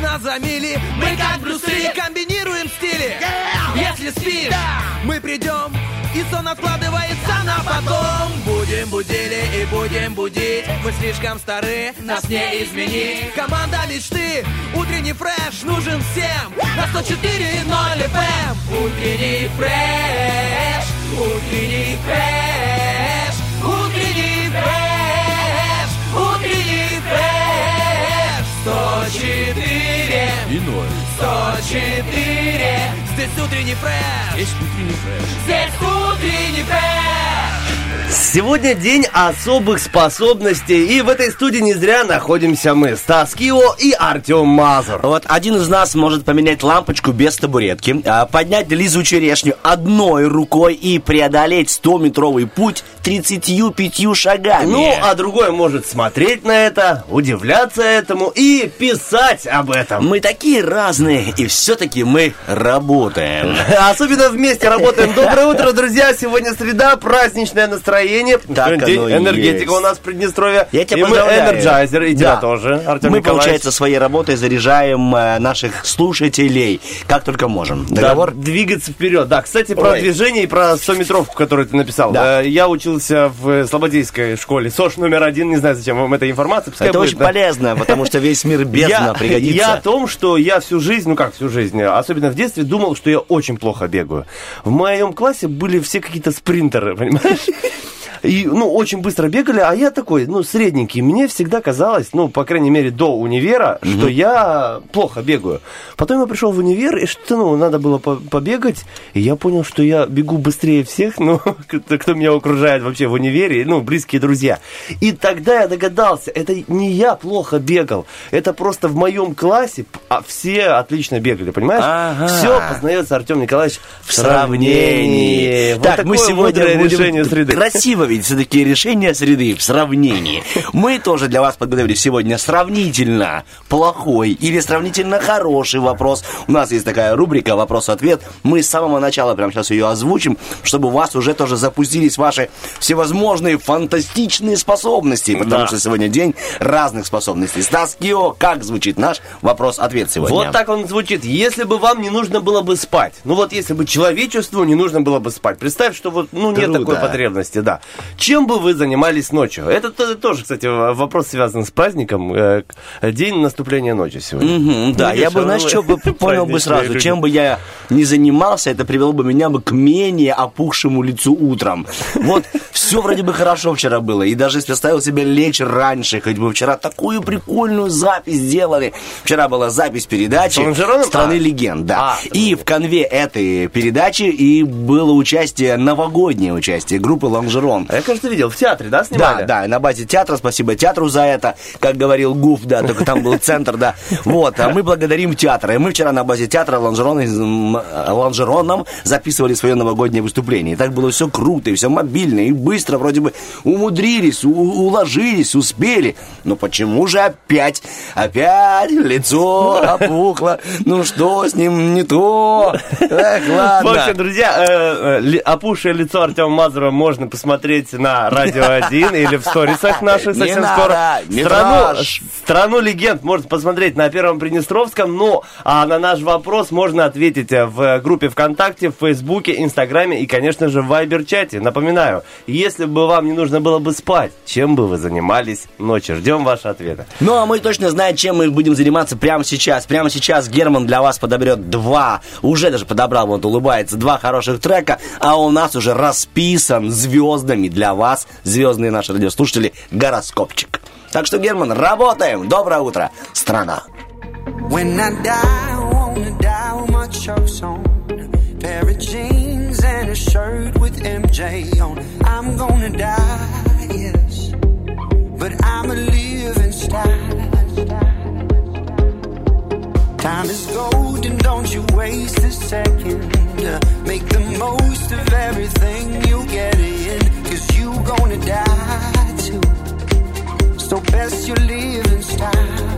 нас за мили Мы как Брюсы комбинируем стили. Если спишь, мы придем и сон откладывается на потом. Будем будили и будем будить. Мы слишком стары, нас не изменить. Команда мечты, утренний фреш нужен всем. На 104.0 FM Утренний фреш, утренний фреш 104 Иной. 104 Здесь утренний фреш Есть утренний фреш. Здесь утренний фреш Сегодня день особых способностей, и в этой студии не зря находимся мы, Стас Кио и Артем Мазур. Вот один из нас может поменять лампочку без табуретки, а, поднять Лизу Черешню одной рукой и преодолеть 100-метровый путь 35 шагами. Ну, а другой может смотреть на это, удивляться этому и писать об этом. Мы такие разные, и все-таки мы работаем. Особенно вместе работаем. Доброе утро, друзья! Сегодня среда, праздничное настроение. Так День энергетика есть. у нас в Приднестровье. Я тебя и мы Energizer, и тебя Да. тоже, Артем Мы, Николаевич. получается, своей работой заряжаем э, наших слушателей, как только можем. Договор? Да, двигаться вперед. Да, кстати, про Ой. движение и про 100-метровку, которую ты написал. Да. Э, Я учился в Слободзейской школе. СОШ номер один. Не знаю, зачем вам эта информация. пускай Это будет, очень да. полезно, потому что весь мир бездна пригодится. я о том, что я всю жизнь, ну как всю жизнь, особенно в детстве, думал, что я очень плохо бегаю. В моем классе были все какие-то спринтеры, понимаешь? И, ну, очень быстро бегали, а я такой, ну, средненький. Мне всегда казалось, ну, по крайней мере, до универа, что я плохо бегаю. Потом я пришел в универ, и что, ну, надо было по- побегать, и я понял, что я бегу быстрее всех, ну, кто, кто меня окружает вообще в универе, ну, близкие друзья. И тогда я догадался, это не я плохо бегал, это просто в моем классе а, все отлично бегали, понимаешь? Ага. Все познается, Артем Николаевич, в сравнении. Вот так, мы сегодня будем решение среды. красиво видеть все-таки решение среды в сравнении. Мы тоже для вас подготовили сегодня сравнительно плохой или сравнительно хороший вопрос. У нас есть такая рубрика «Вопрос-ответ». Мы с самого начала прямо сейчас ее озвучим, чтобы у вас уже тоже запустились ваши всевозможные фантастичные способности, потому Да. что сегодня день разных способностей. Стас Кио, как звучит наш вопрос-ответ сегодня? Вот так он звучит. Если бы вам не нужно было бы спать. Ну вот если бы человечеству не нужно было бы спать. Представь, что вот ну нет Круто. такой потребности, да. Чем бы вы занимались ночью? Это то- тоже, кстати, вопрос связан с праздником. э, День наступления ночи сегодня. Мгм, да, Видишь, я бы, знаешь, ну, что бы понял бы сразу, чем бы я не занимался, это привело бы меня бы к менее опухшему лицу утром. Вот, все вроде бы хорошо вчера было, и даже если оставил себе лечь раньше, хоть бы вчера такую прикольную запись сделали. Вчера была запись передачи? «Страны легенд», да. А, и в конве этой передачи и было участие, новогоднее участие группы «Лонжерон». А Я, кажется, видел, в театре, да, Да, снимали? да, на базе театра, спасибо театру за это, как говорил Гуф, да, только там был центр, да. Вот, а мы благодарим театр. И мы вчера на базе театра Лонжерон, м, Лонжероном записывали свое новогоднее выступление. И так было все круто, и все мобильно, и быстро вроде бы умудрились, у- уложились, успели. Но почему же опять, опять лицо опухло? Ну что с ним не то? Эх, В ладно. общем, друзья, э, э, опухшее лицо Артема Мазура можно посмотреть на Радио 1 или в сторисах наших совсем скоро. Страну, страну легенд можно посмотреть на Первом Приднестровском, но а на наш вопрос можно ответить в группе ВКонтакте, в Фейсбуке, Инстаграме и, конечно же, в Вайбер-чате. Напоминаю, если бы вам не нужно было бы спать, чем бы вы занимались ночью? Ждем ваши ответы. Ну, а мы точно знаем, чем мы будем заниматься прямо сейчас. Прямо сейчас Герман для вас подоберет два, уже даже подобрал, вот улыбается, два хороших трека, а у нас уже расписан звездами для вас, звездные наши радиослушатели, гороскопчик. Так что, Герман, работаем! Доброе утро, страна! When I die, I wanna die with my chucks on. Pair of jeans and a shirt with MJ on. I'm gonna die, yes. But I'm a living style. Time is gold and don't you waste a second. Uh, make the most of everything you get in. Cause you gonna die too. So best you live in style.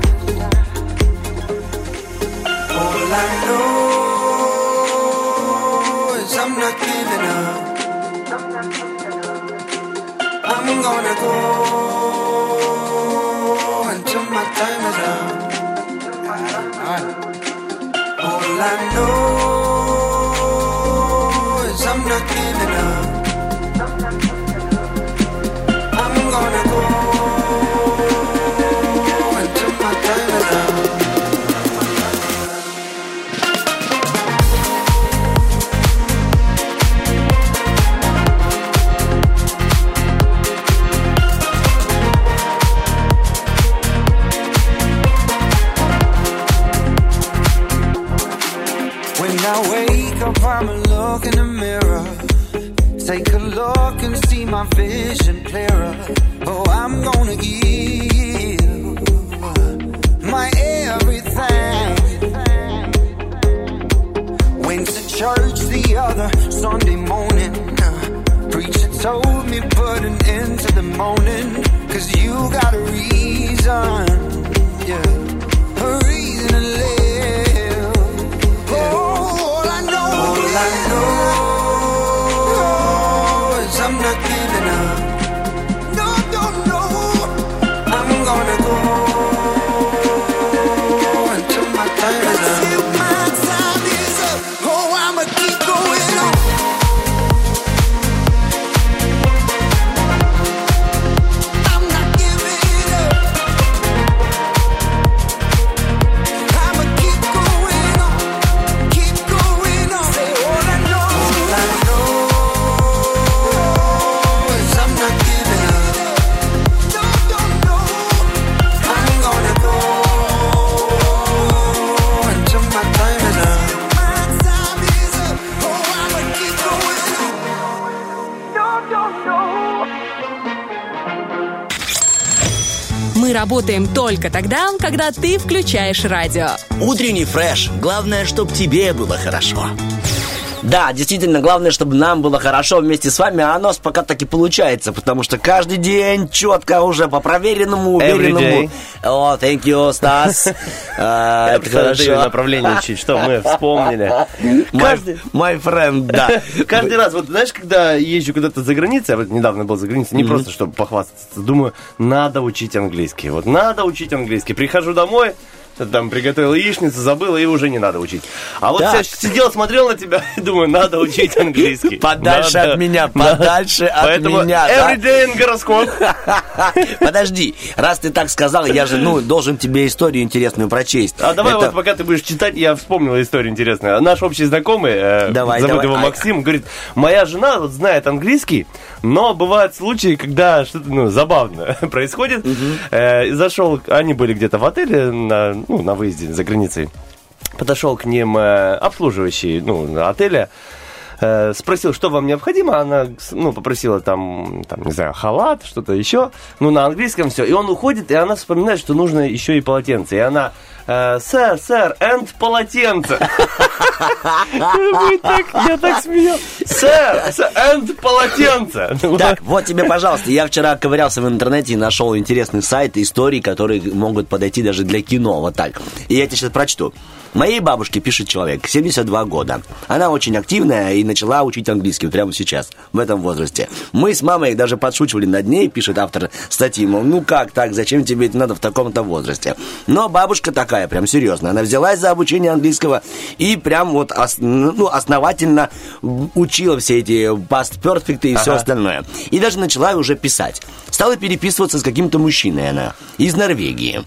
All I know is I'm not giving up. I'm gonna go until my time is up. All I know is I'm not giving up. I'ma look in the mirror. Take a look and see my vision clearer. Oh, I'm gonna give my everything. Went to church the other Sunday morning. Preacher told me put an end to the moaning. Cause you got a reason. Yeah. A reason to live. I 蓝 работаем только тогда, когда ты включаешь радио. Утренний фреш. Главное, чтобы тебе было хорошо. Да, действительно, главное, чтобы нам было хорошо вместе с вами, а оно пока так и получается, потому что каждый день четко уже по проверенному, уверенному. О, thank you, Стас. А, Это хорошо. направление учить, что мы вспомнили. Каждый, My, my friend, да. каждый раз, вот знаешь, когда езжу куда-то за границей, я вот недавно был за границей, не просто чтобы похвастаться, думаю, надо учить английский. Вот надо учить английский. Прихожу домой, там приготовил яичницу, забыл, и уже не надо учить. А вот Так. я сидел, смотрел на тебя и думаю, надо учить английский. Подальше Надо. от меня, Надо. подальше от Поэтому меня, да? Every day in гороскоп. Подожди, раз ты так сказал, я же, ну, должен тебе историю интересную прочесть. А давай Это- вот пока ты будешь читать, я вспомнил историю интересную. Наш общий знакомый, э, Давай, зовут давай. его Максим, говорит, моя жена вот знает английский, но бывают случаи, когда что-то ну, забавное происходит. Э, и зашел, они были где-то в отеле на, ну, на выезде за границей. Подошел к ним э, обслуживающий ну, отеля, э, спросил, что вам необходимо, она ну, попросила там, там, не знаю, халат, что-то еще, ну, на английском все, и он уходит, и она вспоминает, что нужно еще и полотенце, и она, сэр, сэр, and полотенце. Так- Я так смею. Сэр, сэр, and полотенце. Так, вот тебе, пожалуйста. Я вчера ковырялся в интернете и нашел интересный сайт историй, которые могут подойти даже для кино. Вот так. И я тебе сейчас прочту. Моей бабушке пишет человек, 72 года. Она очень активная и начала учить английский прямо сейчас, в этом возрасте. Мы с мамой даже подшучивали над ней, пишет автор статьи, мол, ну как так, зачем тебе это надо в таком-то возрасте? Но бабушка такая, прям серьезно, она взялась за обучение английского и прям вот ос- ну, основательно учила все эти past perfect и все остальное. И даже начала уже писать. Стала переписываться с каким-то мужчиной она из Норвегии.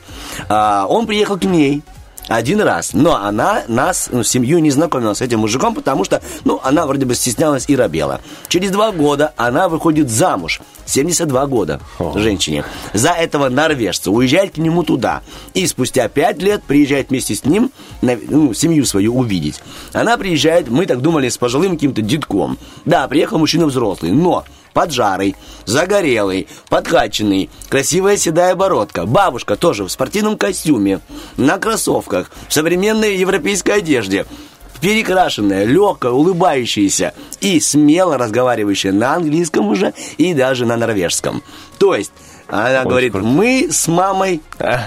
А, он приехал к ней, один раз. Но она нас, ну, семью не знакомила с этим мужиком, потому что, ну, она вроде бы стеснялась и робела. Через два года она выходит замуж. 72 года женщине. За этого норвежца. Уезжает к нему туда. И спустя пять лет приезжает вместе с ним, на- ну, семью свою увидеть. Она приезжает, мы так думали, с пожилым каким-то детком. Да, приехал мужчина взрослый, но поджарый, загорелый, подкачанный, красивая седая бородка. Бабушка тоже в спортивном костюме, на кроссовках, в современной европейской одежде. Перекрашенная, легкая, улыбающаяся и смело разговаривающая на английском уже и даже на норвежском. То есть, она говорит, круто. мы с мамой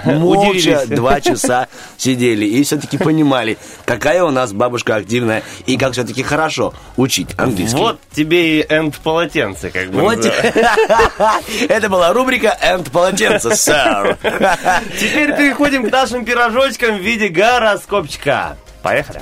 молча два часа сидели и все-таки понимали, какая у нас бабушка активная и как все-таки хорошо учить английский. Вот тебе и and полотенце, как бы. Вот Это была рубрика «And полотенце, сэр». Теперь переходим к нашим пирожочкам в виде гороскопчика. Поехали.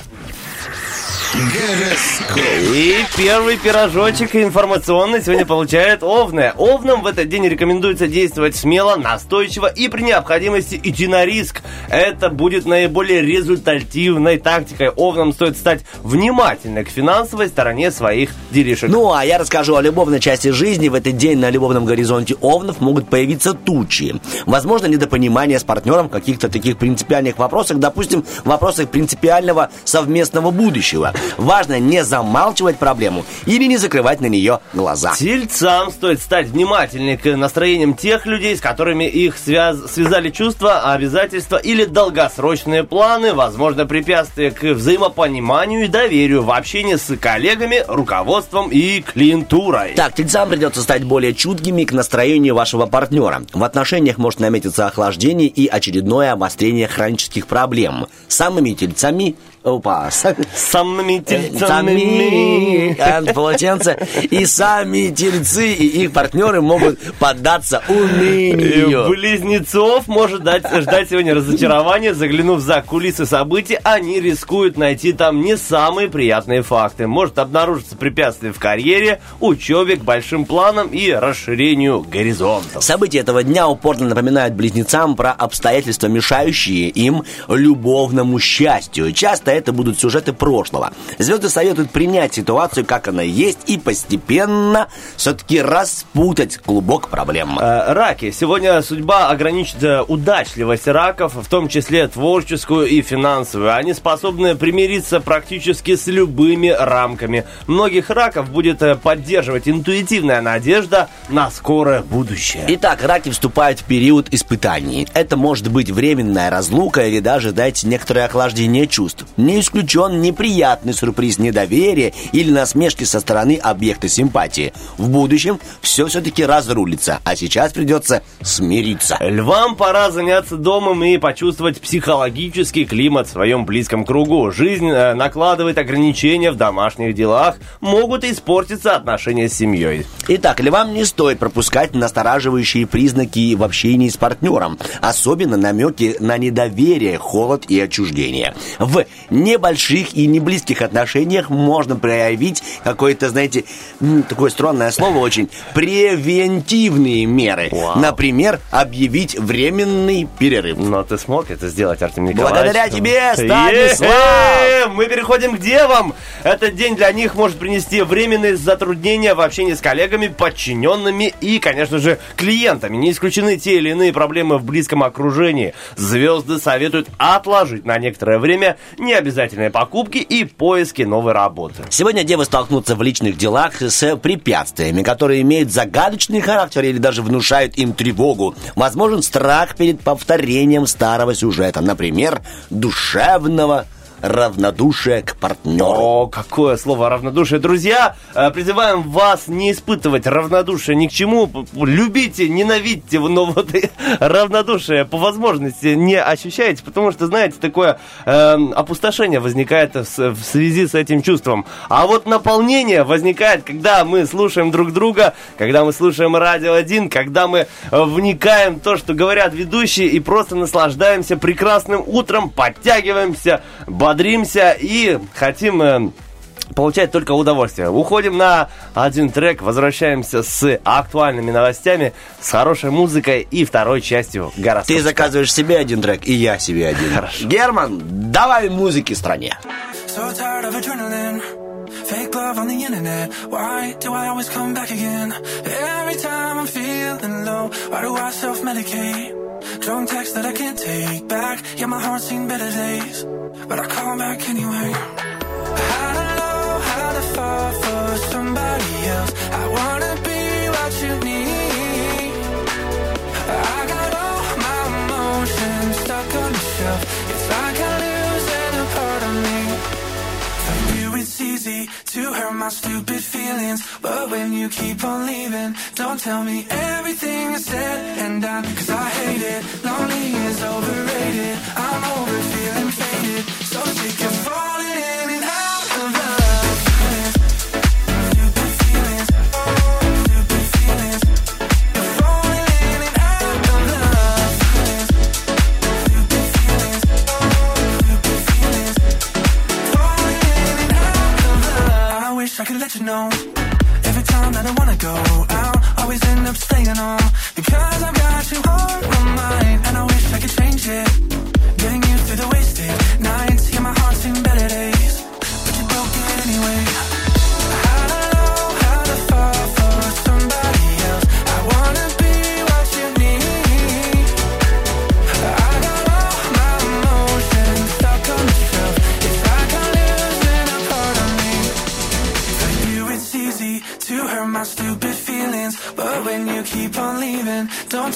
И первый пирожочек информационный сегодня получает Овны. Овнам в этот день рекомендуется действовать смело, настойчиво и при необходимости идти на риск. Это будет наиболее результативной тактикой. Овнам стоит стать внимательны к финансовой стороне своих делишек. Ну, а я расскажу о любовной части жизни. В этот день на любовном горизонте овнов могут появиться тучи. Возможно, недопонимание с партнером в каких-то таких принципиальных вопросах, допустим, в вопросах принципиального совместного будущего. Важно не замалчивать проблему или не закрывать на нее глаза. Тельцам стоит стать внимательнее к настроениям тех людей, с которыми их связ- связали чувства, обязательства или долгосрочные планы, возможно, препятствия к взаимопониманию и доверию в общении с коллегами, руководством и клиентурой. Так, тельцам придется стать более чуткими к настроению вашего партнера. В отношениях может наметиться охлаждение и очередное обострение хронических проблем. Самыми тельцами Опа, Самыми Сами тельцами. э, полотенце и сами тельцы и их партнеры могут поддаться унынию. Близнецов может дать, ждать сегодня разочарование. Заглянув за кулисы событий, они рискуют найти там не самые приятные факты. Может обнаружиться препятствие в карьере, учебе, к большим планам и расширению горизонтов. События этого дня упорно напоминают близнецам про обстоятельства, мешающие им любовному счастью. Часто это будут сюжеты прошлого. Звезды советуют принять ситуацию, как она есть, и постепенно все-таки распутать клубок проблем. Э, Раки. Сегодня судьба ограничит э, удачливость раков, в том числе творческую и финансовую. Они способны примириться практически с любыми рамками. Многих раков будет э, поддерживать интуитивная надежда на скорое будущее. Итак, раки вступают в период испытаний. Это может быть временная разлука или даже дать некоторое охлаждение чувств. Не исключен неприятный сюрприз недоверия или насмешки со стороны объекта симпатии. В будущем все все-таки разрулится, а сейчас придется смириться. Львам пора заняться домом и почувствовать психологический климат в своем близком кругу. Жизнь э, накладывает ограничения в домашних делах, могут испортиться отношения с семьей. Итак, львам не стоит пропускать настораживающие признаки в общении с партнером, особенно намеки на недоверие, холод и отчуждение. В небольших и неблизких отношениях можно проявить какое-то, знаете, такое странное слово очень, превентивные меры. Вау. Например, объявить временный перерыв. Но ты смог это сделать, Артем Николаевич? Благодаря тебе, Е-е-е! Станислав! Мы переходим к девам. Этот день для них может принести временные затруднения в общении с коллегами, подчиненными и, конечно же, клиентами. Не исключены те или иные проблемы в близком окружении. Звезды советуют отложить на некоторое время необязательные покупки и поиски новой работы. Сегодня девы столкнутся в личных делах с препятствиями, которые имеют загадочный характер или даже внушают им тревогу. Возможен страх перед повторением старого сюжета, например, душевного равнодушия к партнеру. О, какое слово равнодушие. Друзья, э, призываем вас не испытывать равнодушие ни к чему. Любите, ненавидьте, но вот равнодушие по возможности не ощущаете, потому что, знаете, такое э, опустошение возникает в, в связи с этим чувством. А вот наполнение возникает, когда мы слушаем друг друга, когда мы слушаем Радио 1, когда мы э, вникаем в то, что говорят ведущие, и просто наслаждаемся прекрасным утром, подтягиваемся, бодримся и хотим... э, Получать только удовольствие. Уходим на один трек, возвращаемся с актуальными новостями, с хорошей музыкой и второй частью гороскопа. Ты заказываешь себе один трек, и я себе один. Хорошо. Герман, давай музыки стране. So love on the internet. Why do I always come back again? Every time I'm feeling low, why do I self medicate? Drunk texts that I can't take back. Yeah, my heart's seen better days, but I call back anyway. Don't know how to fall for somebody else. I to hurt my stupid feelings. But when you keep on leaving, don't tell me everything is said and done. Cause I hate it. Lonely is overrated. I'm over feeling faded. So sick of falling in and out of love. alone. Every time that I wanna go out, always end up staying on. Because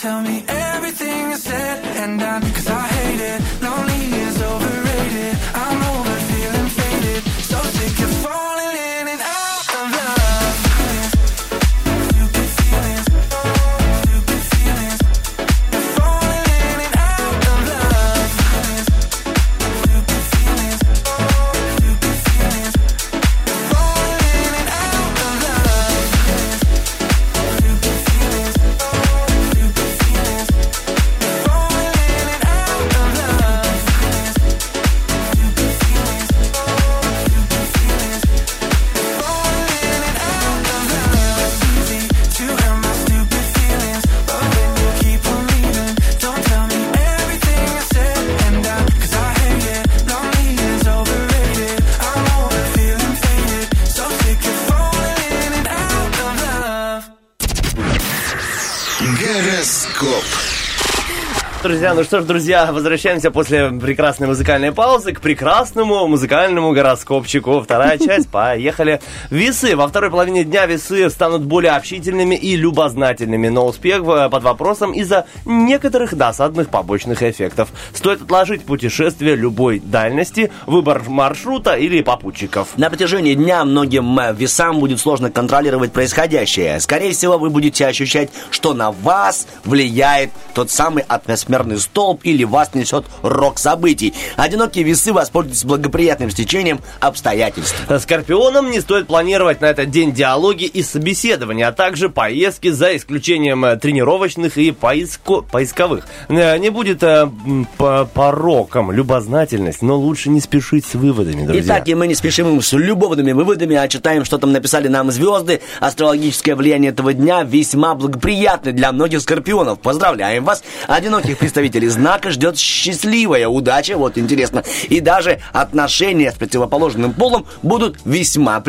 tell me Ну что ж, друзья, возвращаемся после прекрасной музыкальной паузы к прекрасному музыкальному гороскопчику. Вторая часть, поехали. Весы. Во второй половине дня весы станут более общительными и любознательными, но успех э, под вопросом из-за некоторых досадных побочных эффектов. Стоит отложить путешествие любой дальности, выбор маршрута или попутчиков. На протяжении дня многим э, весам будет сложно контролировать происходящее. Скорее всего, вы будете ощущать, что на вас влияет тот самый атмосферный столб или вас несет рок событий. Одинокие весы воспользуются благоприятным стечением обстоятельств. Скорпионам не стоит планировать на этот день диалоги и собеседования, а также поездки за исключением э, тренировочных и поиско- поисковых. Э, Не будет э, по- пороком любознательность, но лучше не спешить с выводами, друзья. Итак, и мы не спешим с любовными выводами, а читаем, что там написали нам звезды. Астрологическое влияние этого дня весьма благоприятно для многих скорпионов. Поздравляем вас. Одиноких представителей знака ждет счастливая удача, вот интересно. И даже отношения с противоположным полом будут весьма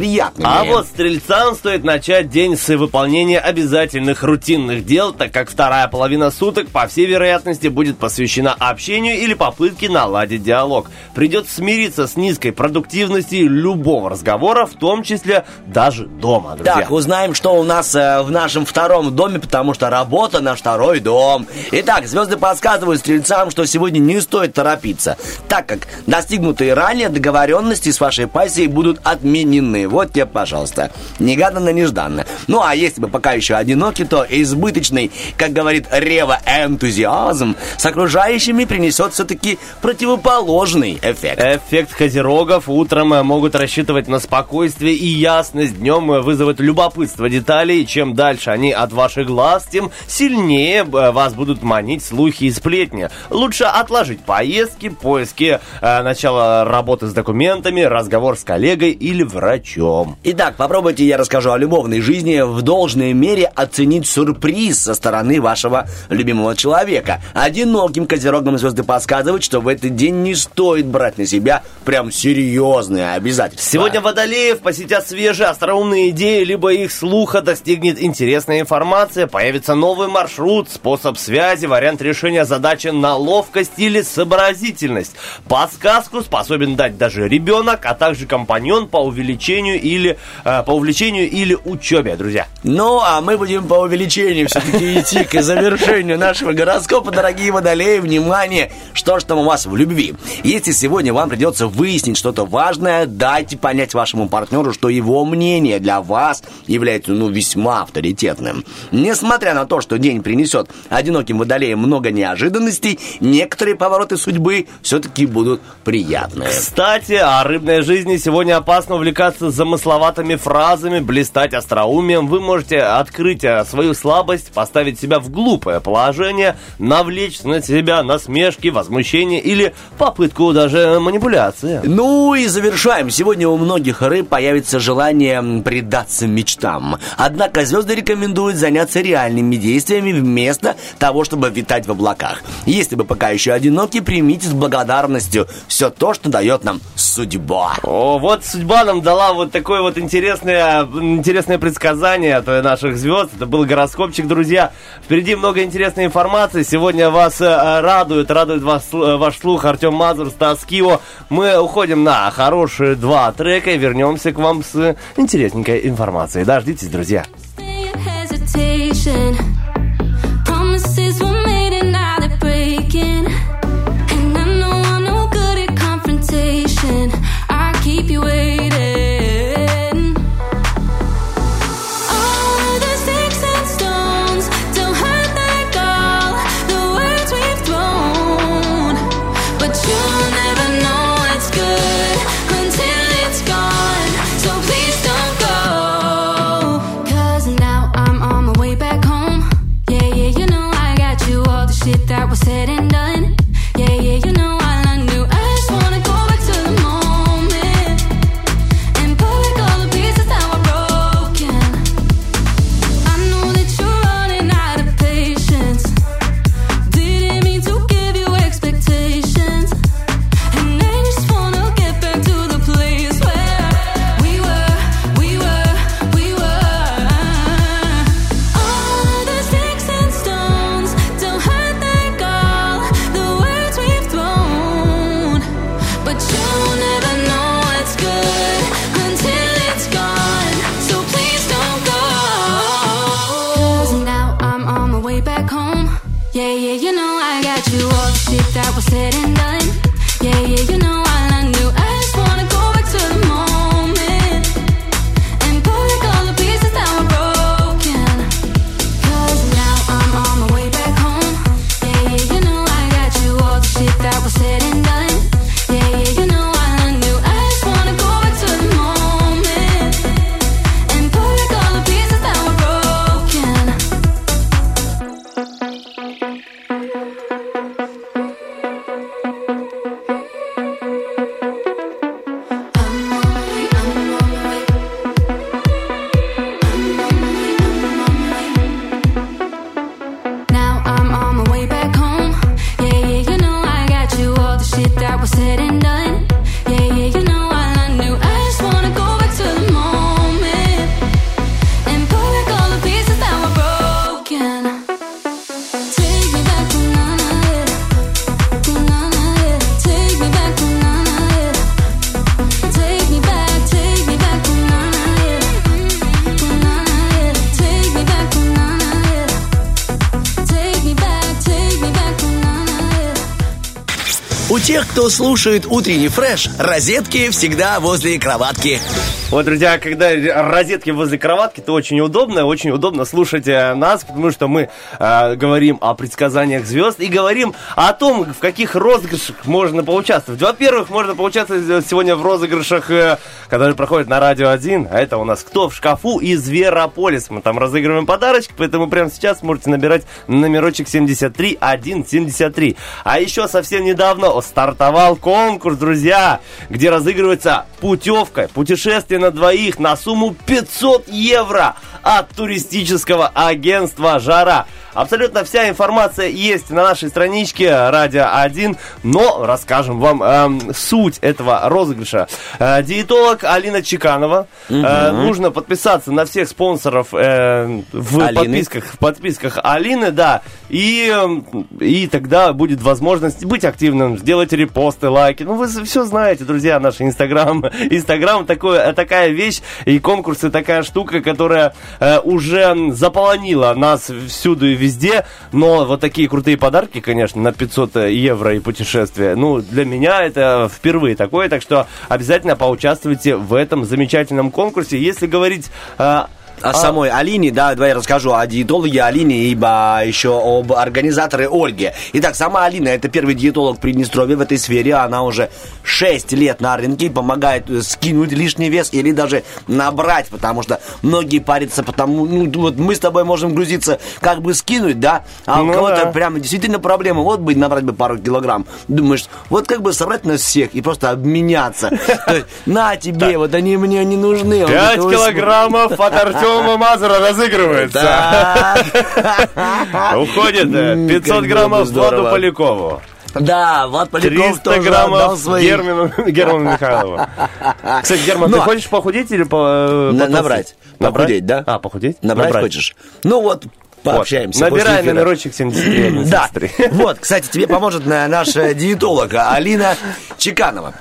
приятными. А вот стрельцам стоит начать день с выполнения обязательных рутинных дел, так как вторая половина суток, по всей вероятности, будет посвящена общению или попытке наладить диалог. Придется смириться с низкой продуктивностью любого разговора, в том числе даже дома, друзья. Так, узнаем, что у нас э, в нашем втором доме, потому что работа на второй дом. Итак, звезды подсказывают стрельцам, что сегодня не стоит торопиться, так как достигнутые ранее договоренности с вашей пассией будут отменены. Вот тебе, пожалуйста. Негаданно, нежданно. Ну, а если вы пока еще одиноки, то избыточный, как говорит Рева, энтузиазм с окружающими принесет все-таки противоположный эффект. Эффект козерогов утром э, могут рассчитывать на спокойствие и ясность. Днем э, вызовут любопытство деталей. Чем дальше они от ваших глаз, тем сильнее э, вас будут манить слухи и сплетни. Лучше отложить поездки, поиски начала работы с документами, разговор с коллегой или врачом. Итак, попробуйте, я расскажу о любовной жизни, в должной мере оценить сюрприз со стороны вашего любимого человека. Одиноким козерогам звезды подсказывают, что в этот день не стоит брать на себя прям серьезные обязательства. Сегодня водолеев посетят свежие остроумные идеи, либо их слуха достигнет интересная информация, появится новый маршрут, способ связи, вариант решения задачи на ловкость или сообразительность. Подсказку способен дать даже ребенок, а также компаньон по увеличению или э, по увлечению или учебе, друзья. Ну, а мы будем по увеличению все-таки идти к завершению нашего гороскопа, дорогие водолеи. Внимание, что ж там у вас в любви. Если сегодня вам придется выяснить что-то важное, дайте понять вашему партнеру, что его мнение для вас является, ну, весьма авторитетным. Несмотря на то, что день принесет одиноким водолеям много неожиданностей, некоторые повороты судьбы все-таки будут приятные. Кстати, о рыбной жизни сегодня опасно увлекаться замысловатыми фразами, блистать остроумием. Вы можете открыть э, свою слабость, поставить себя в глупое положение, навлечь на себя насмешки, возмущение или попытку даже манипуляции. Ну и завершаем. Сегодня у многих рыб появится желание предаться мечтам. Однако звезды рекомендуют заняться реальными действиями вместо того, чтобы витать в облаках. Если вы пока еще одиноки, примите с благодарностью все то, что дает нам судьба. О, вот судьба нам дала вот такое вот интересное, интересное предсказание наших звезд. Это был гороскопчик, друзья. Впереди много интересной информации. Сегодня вас э, радует, радует вас, ваш слух Артем Мазур, Стас Кио. Мы уходим на хорошие два трека и вернемся к вам с интересненькой информацией. Дождитесь, друзья. hesitation. Кто слушает утренний фреш, розетки всегда возле кроватки. Вот, друзья, когда розетки возле кроватки, то очень удобно, очень удобно слушать э, нас, потому что мы э, говорим о предсказаниях звезд и говорим о том, в каких розыгрышах можно поучаствовать. Во-первых, можно поучаствовать сегодня в розыгрышах, э, которые проходят на Радио 1, а это у нас «Кто в шкафу» и «Зверополис». Мы там разыгрываем подарочки, поэтому прямо сейчас можете набирать номерочек 73173. А еще совсем недавно стартовал конкурс, друзья, где разыгрывается путевка, путешествие на двоих на сумму 500 евро от туристического агентства «Жара». Абсолютно вся информация есть на нашей страничке Радио 1, но расскажем вам эм, суть этого розыгрыша. Э, диетолог Алина Чеканова. Э, нужно подписаться на всех спонсоров э, в Алины. подписках, в подписках Алины, да, и, эм, и тогда будет возможность быть активным, сделать репосты, лайки. Ну, вы все знаете, друзья, наш Инстаграм. Инстаграм такое, такая вещь, и конкурсы такая штука, которая э, уже заполонила нас всюду и везде, но вот такие крутые подарки, конечно, на 500 евро и путешествие, ну, для меня это впервые такое, так что обязательно поучаствуйте в этом замечательном конкурсе. Если говорить э, О самой Алине, да, давай я расскажу о диетологе Алине, ибо еще об организаторе Ольге. Итак, сама Алина, это первый диетолог Приднестровья в этой сфере, она уже 6 лет на рынке, помогает э, скинуть лишний вес или даже набрать, потому что многие парятся, потому, ну, вот мы с тобой можем грузиться, как бы скинуть, да, а у Ну кого-то да. прямо действительно проблема, вот бы набрать бы пару килограмм. Думаешь, вот как бы собрать нас всех и просто обменяться. На тебе, вот они мне не нужны. Он 5 говорит, «Ой, килограммов от Артема Мазура разыгрывается. Да. Уходит э, М, 500 как было бы граммов. Владу Полякову. Да, Влад Поляков 300 тоже отдал граммов свои. Герману, Герману Михайлову. Кстати, Герман, ты Но- хочешь похудеть или по, На- потолстеть? набрать. Похудеть, да? А, похудеть? Набрать хочешь? Ну вот, Вот. пообщаемся. Набирай после эфира. номерочек 73 Да. Вот, кстати, тебе поможет э, наша диетолог Алина Чеканова.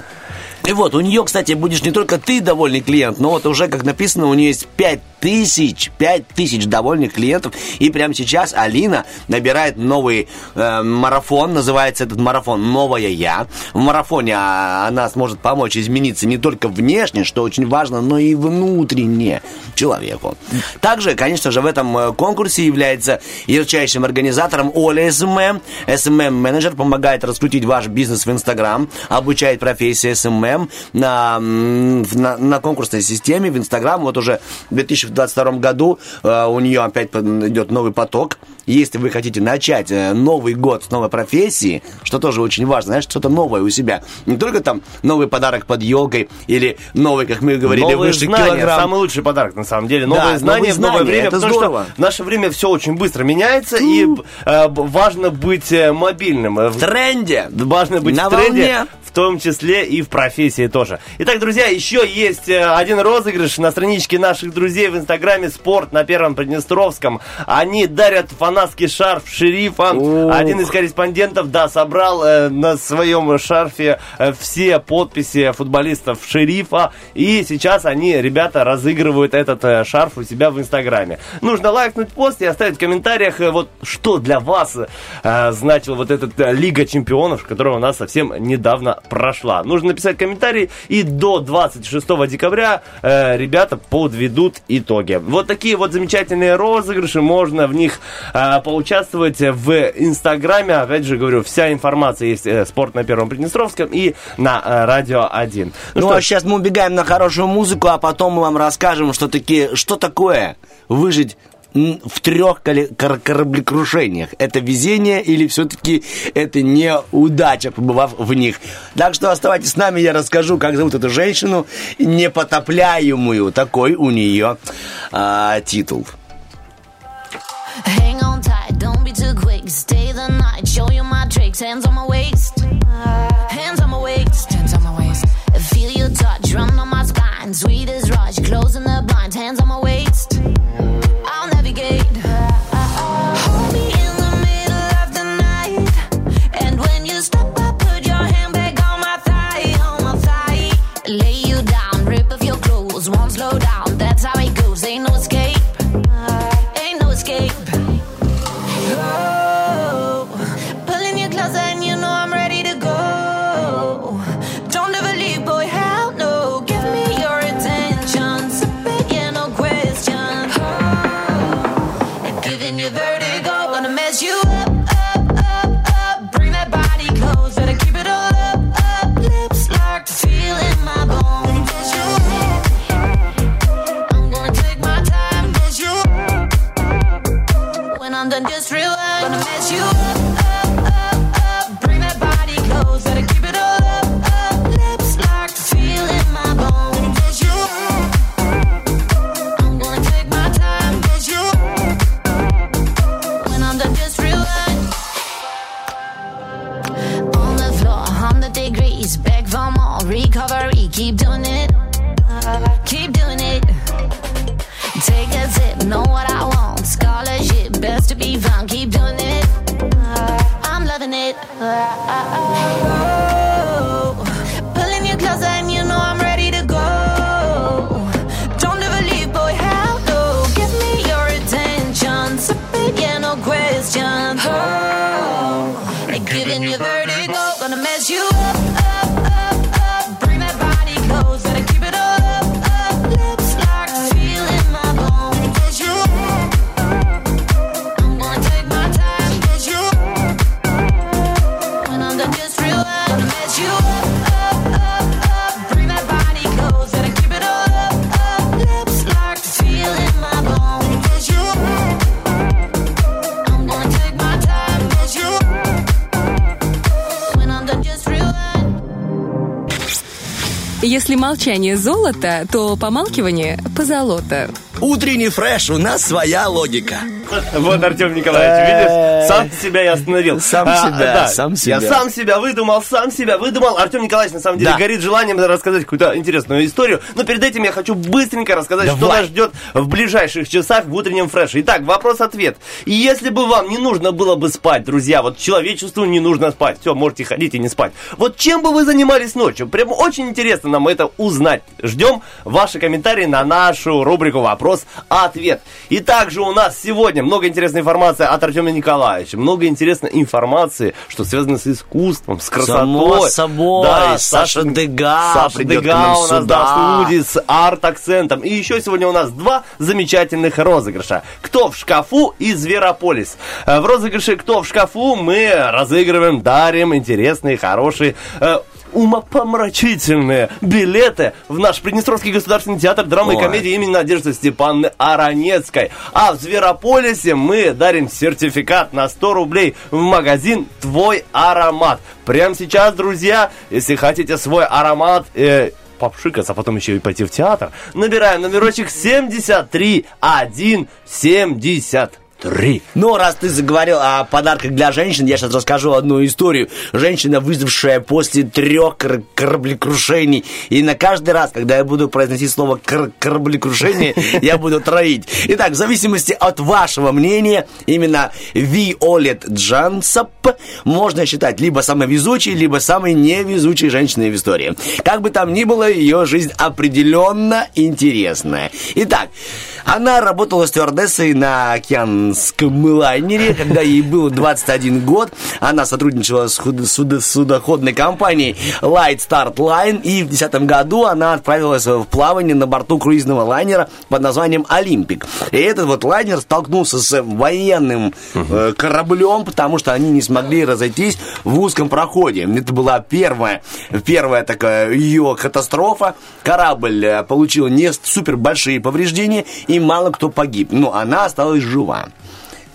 И вот, у нее, кстати, будешь не только ты довольный клиент, но вот уже, как написано, у нее есть 5 тысяч, 5 тысяч довольных клиентов. И прямо сейчас Алина набирает новый э, марафон, называется этот марафон «Новая я». В марафоне а, она сможет помочь измениться не только внешне, что очень важно, но и внутренне человеку. Также, конечно же, в этом э, конкурсе является ярчайшим организатором Оля SMM. SMM-менеджер помогает раскрутить ваш бизнес в Инстаграм, обучает профессии SMM на, м, в- на, на конкурсной системе в Инстаграм. Вот уже в 2022 году э, у нее опять идет новый поток. Если вы хотите начать э, Новый год с новой профессии, что тоже очень важно, знаешь, что-то новое у себя. Не только там новый подарок под елкой или новый, как мы говорили, Новые выше знания, килограмм. самый лучший подарок, на самом деле. Да, Новые знания новые в новое знания, время, это потому здорово. что в наше время все очень быстро меняется, и э, важно быть э, мобильным. Э, В тренде. Важно быть На в тренде, волне. в том числе и в профессии тоже. Итак, друзья, еще есть э, один розыгрыш на страничке наших друзей в Инстаграме «Спорт» на Первом Приднестровском. Они дарят фанатский шарф шерифа. Ух. Один из корреспондентов, да, собрал э, на своем шарфе э, все подписи футболистов шерифа. И сейчас они, ребята, разыгрывают этот э, шарф у себя в Инстаграме. Нужно лайкнуть пост и оставить в комментариях, э, вот что для вас э, значил вот этот э, Лига Чемпионов, которая у нас совсем недавно прошла. Нужно написать комментарий, и до 26 декабря э, ребята подведут итоги. Вот такие вот замечательные розыгрыши, можно в них э, поучаствовать в Инстаграме. Опять же говорю, вся информация есть э, «Спорт на Первом Приднестровском» и на э, Радио 1. Ну, что а сейчас мы убегаем на хорошую музыку, а потом мы вам расскажем, что, таки, что такое выжить в трех кораблекрушениях. Это везение или все-таки это неудача, побывав в них. Так что оставайтесь с нами, я расскажу, как зовут эту женщину, непотопляемую. Такой у нее а, титул. Hang on tight, don't be too quick. Stay the night, show you my tricks. Hands on my waist, hands on my waist, hands on my waist. Feel your touch, run on my spine. Sweet as rush, closing the blinds. Hands on my just rewind. Gonna mess you up, молчание золото, то помалкивание позолото. Утренний фреш, у нас своя логика. Вот, Артем Николаевич, видишь, сам себя я остановил. Сам А, себя, да, сам себя. Я сам себя выдумал, сам себя выдумал. Артем Николаевич, на самом деле, Да. горит желанием рассказать какую-то интересную историю. Но перед этим я хочу быстренько рассказать, что Давай. нас ждет в ближайших часах в утреннем фреше. Итак, вопрос-ответ. Если бы вам не нужно было бы спать, друзья, вот человечеству не нужно спать. Все, можете ходить и не спать. Вот чем бы вы занимались ночью? Прям очень интересно нам это узнать. Ждем ваши комментарии на нашу рубрику «Вопрос-ответ». И также у нас сегодня много интересной информации от Артема Николаевича, много интересной информации, что связано с искусством, с красотой. Само собой, Да, Саша Дега Саша придет к Дега у нас, сюда. да, в студии с арт-акцентом. И еще сегодня у нас два замечательных розыгрыша. «Кто в шкафу» и «Зверополис». Э, В розыгрыше «Кто в шкафу» мы разыгрываем, дарим интересные, хорошие э, умопомрачительные билеты в наш Приднестровский государственный театр драмы и Ой. комедии имени Надежды Степановны Аронецкой. А в Зверополисе мы дарим сертификат на 100 рублей в магазин «Твой аромат». Прямо сейчас, друзья, если хотите свой аромат... э, попшикаться, а потом еще и пойти в театр, набираем номерочек 73 173. Ну, раз ты заговорил о подарках для женщин, я сейчас расскажу одну историю. Женщина, выжившая после трех кор- кораблекрушений. И на каждый раз, когда я буду произносить слово кор- кораблекрушение, я буду троить. Итак, в зависимости от вашего мнения, именно Виолет Джансоп можно считать либо самой везучей, либо самой невезучей женщиной в истории. Как бы там ни было, ее жизнь определенно интересная. Итак, она работала стюардессой на океанском лайнере, когда ей было 21 год. Она сотрудничала с судоходной компанией Light Start Line, и в 2010 году она отправилась в плавание на борту круизного лайнера под названием «Олимпик». И этот вот лайнер столкнулся с военным э, кораблем, потому что они не смогли разойтись в узком проходе. Это была первая, первая такая ее катастрофа. Корабль э, получил не супер большие повреждения, и мало кто погиб. Но она осталась жива.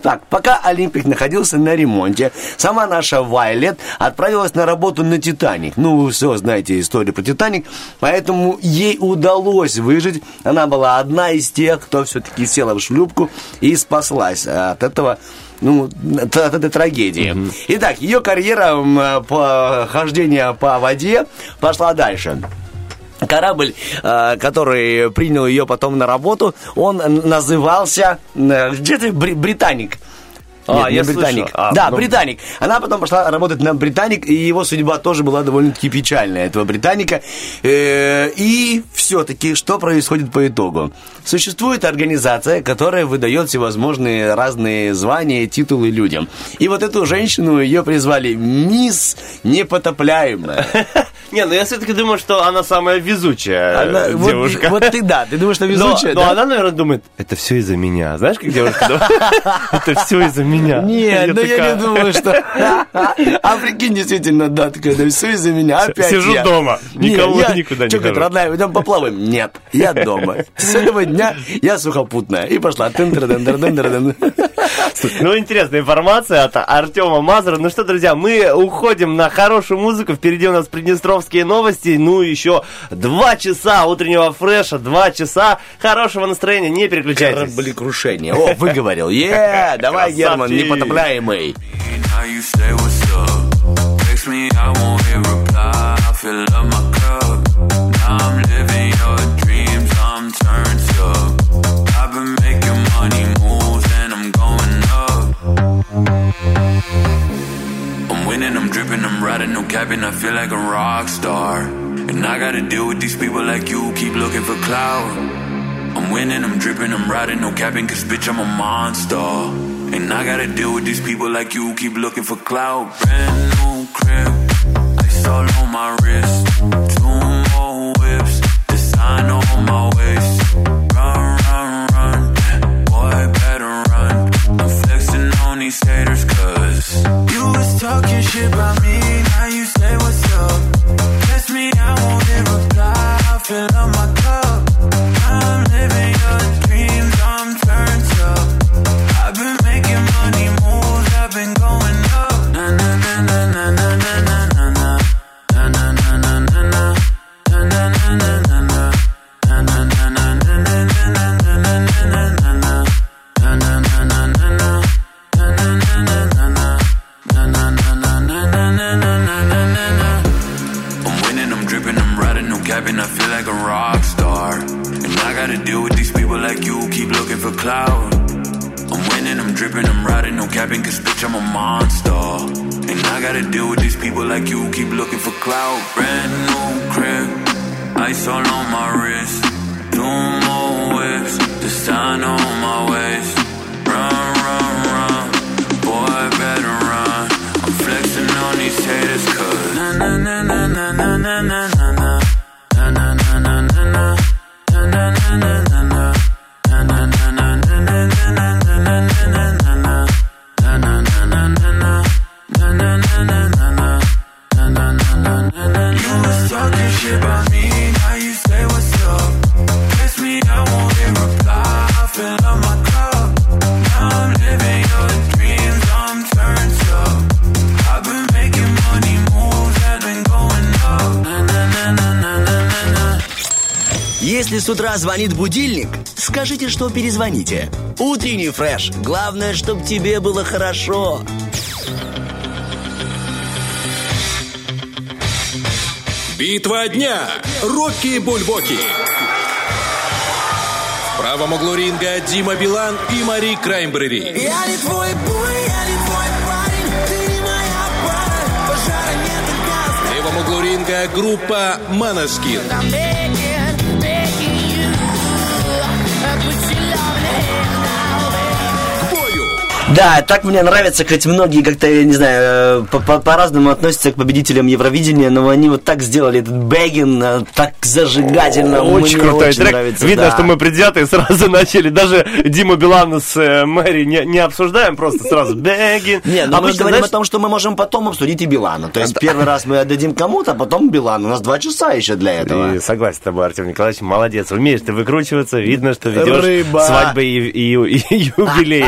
Так, пока Олимпик находился на ремонте, сама наша Вайлет отправилась на работу на Титаник. Ну, вы все знаете историю про Титаник, поэтому ей удалось выжить. Она была одна из тех, кто все-таки села в шлюпку и спаслась от этого ну, от этой трагедии. Итак, ее карьера по хождения по воде пошла дальше. Корабль, э, который принял ее потом на работу, он назывался э, где-то Бри- Британик. А, Нет, не я Британик. слышал. А, да, ну. Британик. Она потом пошла работать на Британик, и его судьба тоже была довольно-таки печальная, этого Британика. Э, И все-таки, что происходит по итогу? Существует организация, которая выдает всевозможные разные звания, титулы людям. И вот эту женщину ее призвали «Мисс Непотопляемая». Не, ну я все-таки думаю, что она самая везучая Она- э, вот- девушка. Вот, ты да, ты думаешь, что Но, везучая, но да? она, наверное, думает, это все из-за меня. Знаешь, как девушка думает? Это все из-за меня. Нет, ну я не думаю, что... А прикинь, действительно, да, такая, да все из-за меня, опять Сижу дома, никого никуда не Чё, говорит, родная, идем поплаваем? Нет, я дома. С этого дня я сухопутная. И пошла. Ну, интересная информация от Артема Мазура. Ну что, друзья, мы уходим на хорошую музыку. Впереди у нас приднестровские новости. Ну, еще два часа утреннего фреша, два часа хорошего настроения. Не переключайтесь. Кораблекрушение. О, выговорил. Е, давай, Герман, непотопляемый. Now you say what's up. Text me, I won't reply. I fill up my winning, I'm dripping, I'm riding, no cabin. I feel like a rock star. And I gotta deal with these people like you. Keep looking for clout. I'm winning, I'm dripping, I'm riding, no capping, cause bitch, I'm a monster. And I gotta deal with these people like you, keep looking for clout. Brand new crib, ice all on my wrist. Two more whips, designer on my waist. Run, run, run, boy, better run. I'm flexing on these haters, cause you was talking shit about me, now you say what's up. Kiss me, I won't reply, I fill up my cup. capping, I feel like a rock star. And I gotta deal with these people like you keep looking for clout. I'm winning, I'm dripping, I'm riding, no capping, cause bitch, I'm a monster. And I gotta deal with these people like you keep looking for clout. Brand new crib, ice all on my wrist. Two more whips, the sign on my waist. Утра звонит будильник, скажите, что перезвоните. Утренний фреш. Главное, чтобы тебе было хорошо. Битва дня. Рокки Бульбоки. В правом углу ринга Дима Билан и Мари Краймбрери. Я не твой бой, я не твой парень, ты не моя пара, пожара нет. В левом углу ринга группа Манаскин. Да, так мне нравится, хоть многие как-то, я не знаю, э, по- по- по-разному относятся к победителям Евровидения, но они вот так сделали этот бэгин, э, так зажигательно. Очень Мне крутой очень трек. нравится, Видно, да. что мы предвзятые сразу начали. Даже Дима Билана с э, Мэри не, не обсуждаем, просто сразу бэгин. Не, ну мы Обычно, говорим знаешь, о том, что мы можем потом обсудить и Билана. То есть первый раз мы отдадим кому-то, а потом Билан. У нас два часа еще для этого. И согласен с тобой, Артем Николаевич, молодец. Умеешь ты выкручиваться, видно, что ведешь Рыба. свадьбы и, и- и юбилеи.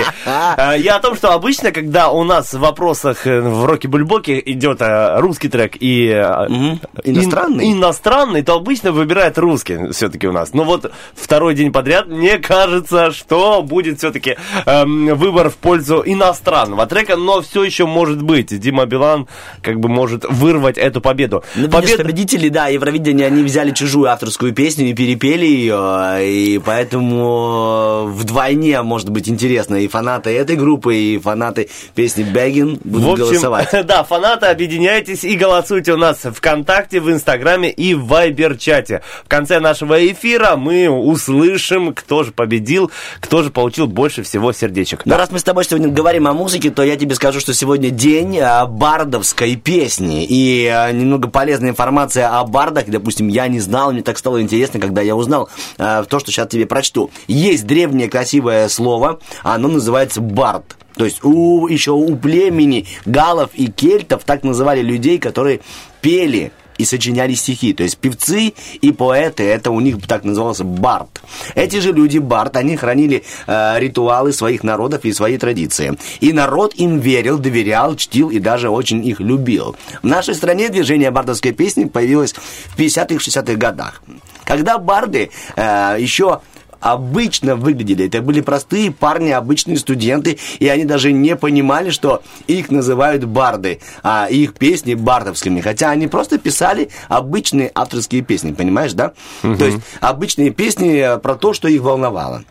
Я о том, что обычно, когда у нас в вопросах э, в Роке-Бульбоке идет э, русский трек и ин- Иностранный? иностранный, то обычно выбирает русский все-таки у нас. Но вот второй день подряд, мне кажется, что будет все-таки выбор в пользу иностранного трека, но все еще может быть. Дима Билан как бы может вырвать эту победу. Ну, Победа- победители, да, Евровидения, они взяли чужую авторскую песню и перепели ее, и поэтому вдвойне может быть интересно. И фанаты этой группы, и фанаты песни Бэггин будут В общем, голосовать. да, фанаты, объединяйтесь и голосуйте у нас ВКонтакте, в Инстаграме и в Вайбер-чате. В конце нашего эфира мы услышим, кто же победил, кто же получил больше всего сердечек. Но раз мы с тобой сегодня говорим о музыке, то я тебе скажу, что сегодня день а, бардовской песни. И а, немного полезная информация о бардах. Допустим, я не знал, мне так стало интересно, когда я узнал а, то, что сейчас тебе прочту. Есть древнее красивое слово, оно называется бард. То есть у, еще у племени галов и кельтов так называли людей, которые пели и сочиняли стихи. То есть певцы и поэты, это у них так назывался бард. Эти же люди, бард, они хранили э, ритуалы своих народов и свои традиции. И народ им верил, доверял, чтил и даже очень их любил. В нашей стране движение бардовской песни появилось в 50-х, 60-х годах. Когда барды э, еще обычно выглядели. Это были простые парни, обычные студенты, и они даже не понимали, что их называют барды, а их песни бардовскими. Хотя они просто писали обычные авторские песни, понимаешь, да? То есть обычные песни э, про то, что их волновало.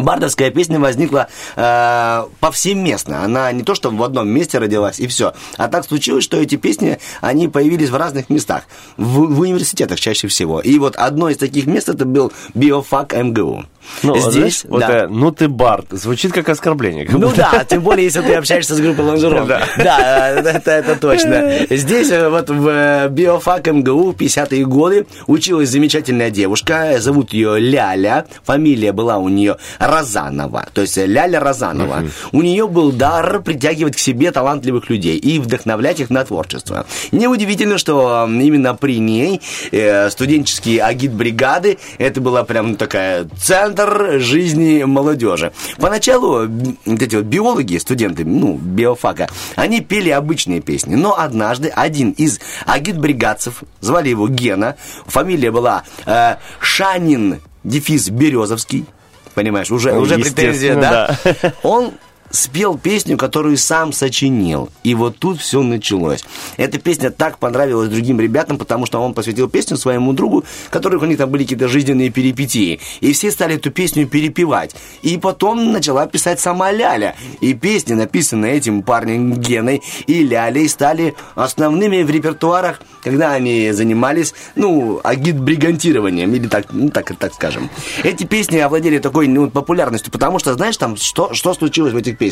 Бардовская песня возникла э, повсеместно. Она не то, что в одном месте родилась, и все. А так случилось, что эти песни, они появились в разных местах. В, в университетах чаще всего. И вот одно из таких мест это был биофак МГУ. Ну, Здесь, знаешь, вот, да. э, ну ты бард, звучит как оскорбление. как Ну будто. да, тем более, если ты общаешься с группой Лонжерон. Да. Да, э, это, это точно. Здесь э, вот в э, биофак МГУ в 50-е годы училась замечательная девушка, зовут ее Ляля, фамилия была у нее Розанова, то есть э, Ляля Розанова. У нее был дар притягивать к себе талантливых людей и вдохновлять их на творчество. Неудивительно, что именно при ней э, студенческие агит-бригады, это была прям такая центр жизни молодежи. Поначалу вот эти вот биологи, студенты, ну, биофака, они пели обычные песни, но однажды один из агит-бригадцев, звали его Гена, фамилия была э, Шанин, дефис Березовский, понимаешь, уже, Ну, уже претензия, естественно, да? Он спел песню, которую сам сочинил. И вот тут все началось. Эта песня так понравилась другим ребятам, потому что он посвятил песню своему другу, который у них там были какие-то жизненные перипетии. И все стали эту песню перепевать. И потом начала писать сама Ляля. И песни, написанные этим парнем Геной и Лялей, стали основными в репертуарах, когда они занимались, ну, агит-бригантированием, или так, ну, так, так скажем. Эти песни овладели такой ну, популярностью, потому что, знаешь, там, что, что случилось в этих песнях?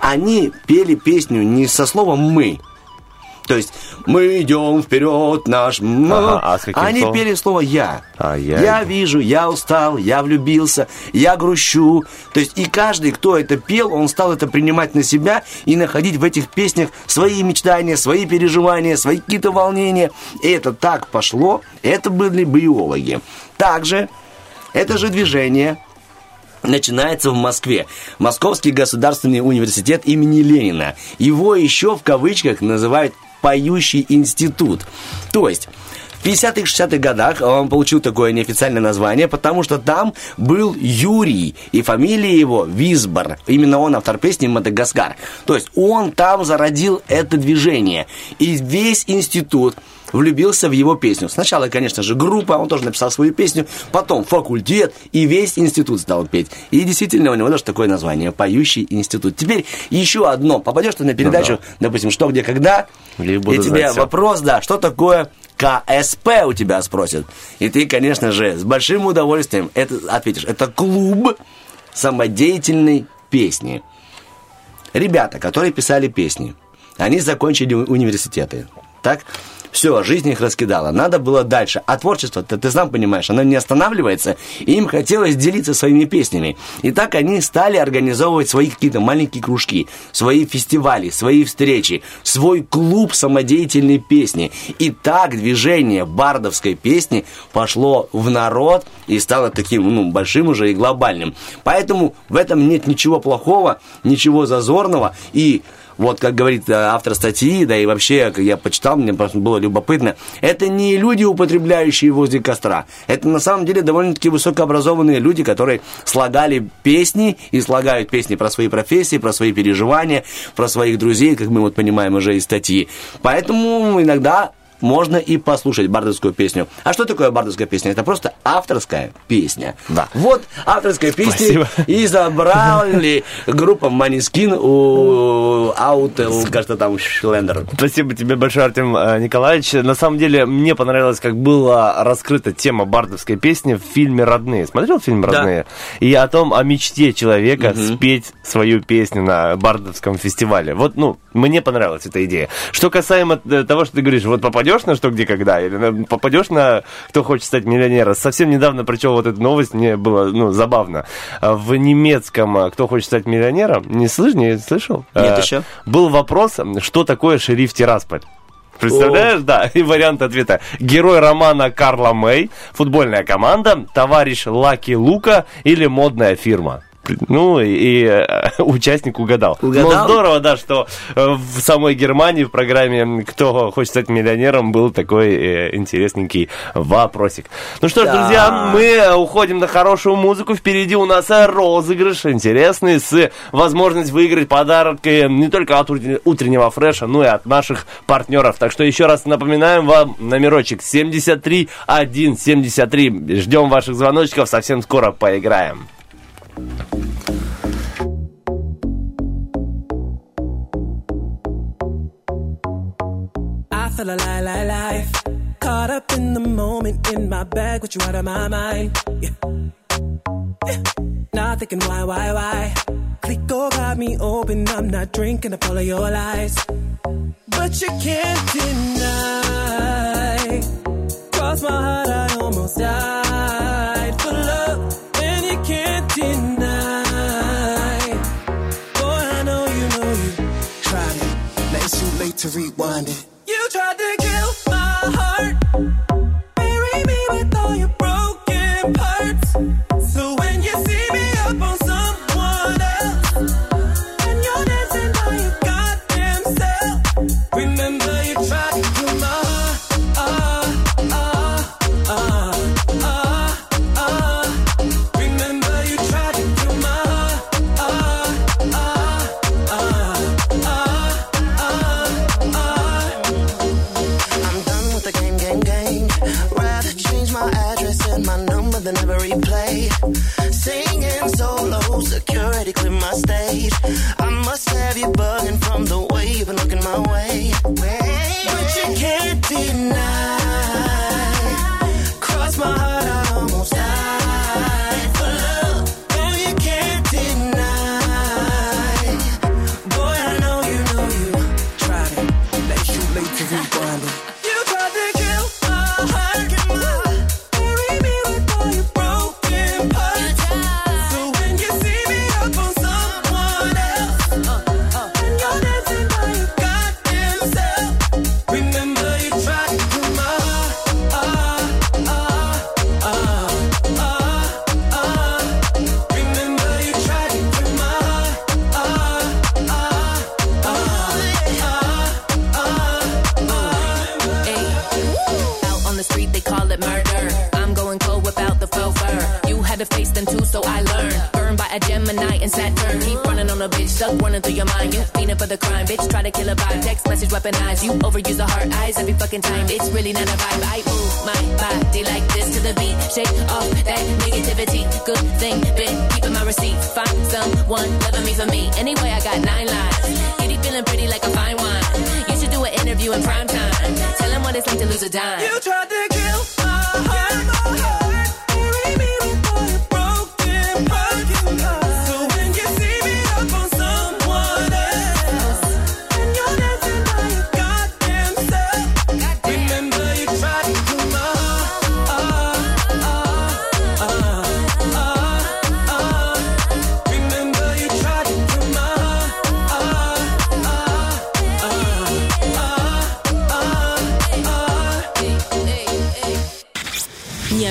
Они пели песню не со словом «мы», то есть мы идем вперед, наш... Ага, а с каким Они словом? пели слово «я». А, я я вижу, я устал, я влюбился, я грущу. То есть и каждый, кто это пел, он стал это принимать на себя и находить в этих песнях свои мечтания, свои переживания, свои какие-то волнения. И это так пошло, это были биологи. Также это же движение начинается в Москве. Московский государственный университет имени Ленина. Его еще в кавычках называют «поющий институт». То есть... В 50-х, 60-х годах он получил такое неофициальное название, потому что там был Юрий, и фамилия его Висбор. Именно он автор песни «Мадагаскар». То есть он там зародил это движение. И весь институт влюбился в его песню. Сначала, конечно же, группа, он тоже написал свою песню, потом факультет, и весь институт стал петь. И действительно, у него даже такое название «Поющий институт». Теперь еще одно. Попадешь ты на передачу, допустим, «Что, где, когда», И и, тебе вопрос, да, что такое КСП у тебя спросят. И ты, конечно же, с большим удовольствием это ответишь. Это клуб самодеятельной песни. Ребята, которые писали песни, они закончили университеты. Так? Все, жизнь их раскидала. Надо было дальше. А творчество, ты, ты сам понимаешь, оно не останавливается. И им хотелось делиться своими песнями. И так они стали организовывать свои какие-то маленькие кружки, свои фестивали, свои встречи, свой клуб самодеятельной песни. И так движение бардовской песни пошло в народ и стало таким ну, большим уже и глобальным. Поэтому в этом нет ничего плохого, ничего зазорного. И вот, как говорит э, автор статьи, да и вообще, как я почитал, мне просто было любопытно, это не люди, употребляющие возле костра. Это на самом деле довольно-таки высокообразованные люди, которые слагали песни и слагают песни про свои профессии, про свои переживания, про своих друзей, как мы вот понимаем уже из статьи. Поэтому иногда можно и послушать бардовскую песню. А что такое бардовская песня? Это просто авторская песня. Да. Вот авторская песня и забрали группа Манискин у Аутел, кажется, там Шлендер. Спасибо тебе большое, Артем э, Николаевич. На самом деле, мне понравилось, как была раскрыта тема бардовской песни в фильме «Родные». Смотрел фильм «Родные»? И о том, о мечте человека спеть свою песню на бардовском фестивале. Вот, ну, мне понравилась эта идея. Что касаемо э, того, что ты говоришь, вот попадешь на «Что, где, когда», или попадешь на «Кто хочет стать миллионером», совсем недавно прочел вот эту новость, мне было, ну, забавно. А В немецком э, «Кто хочет стать миллионером», не слышишь, не слышал? Нет Э, еще. Был вопрос, что такое шериф Тирасполь. Представляешь, да, и вариант ответа. Герой романа Карла Мэй, футбольная команда, товарищ Лаки Лука или модная фирма. Ну, и, э, участник угадал. Угадал? Но здорово, да, что э, в самой Германии в программе «Кто хочет стать миллионером» был такой э, интересненький вопросик. Ну что ж, Да. друзья, мы уходим на хорошую музыку. Впереди у нас розыгрыш интересный с возможностью выиграть подарок не только от утрен- утреннего фреша, но и от наших партнеров. Так что еще раз напоминаем вам номерочек 73173. Ждем ваших звоночков. Совсем скоро поиграем. I feel alive, alive, life. Caught up in the moment, in my bag, with you out of my mind. Yeah. Yeah. Not thinking why, why, why. Clico got me open, I'm not drinking up all of your lies. But you can't deny. Cross my heart, I almost died late to rewind it. You tried to kill my heart. Bury me with all your broken parts. And Saturn. Keep running on a bitch, stuck running through your mind. You fiending for the crime, bitch. Try to kill a vibe. Text message weaponized. You overuse the heart eyes every fucking time. It's really not a vibe. I move my body like this to the beat. Shake off that negativity. Good thing, been keeping my receipt. Find someone loving me for me. Anyway, I got nine lives. Kitty feeling pretty like a fine wine. You should do an interview in prime time. Tell him what it's like to lose a dime. You tried to kill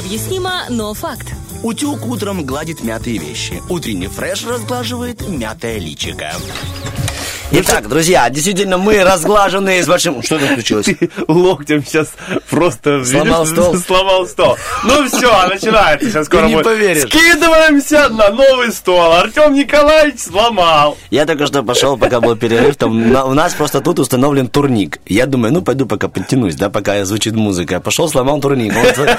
Необъяснимо, но факт. Утюг утром гладит мятые вещи. Утренний фреш разглаживает мятое личико. Итак, друзья, действительно, мы разглаженные с большим... Что там случилось? Ты локтем сейчас просто Сломал видишь, стол? Сломал стол. Ну все, начинается. Сейчас скоро Ты не мы скидываемся на новый стол. Артем Николаевич сломал. Я только что пошел, пока был перерыв, там на- у нас просто тут установлен турник. Я думаю, ну пойду пока подтянусь, да, пока звучит музыка. Пошел, сломал турник. Вот,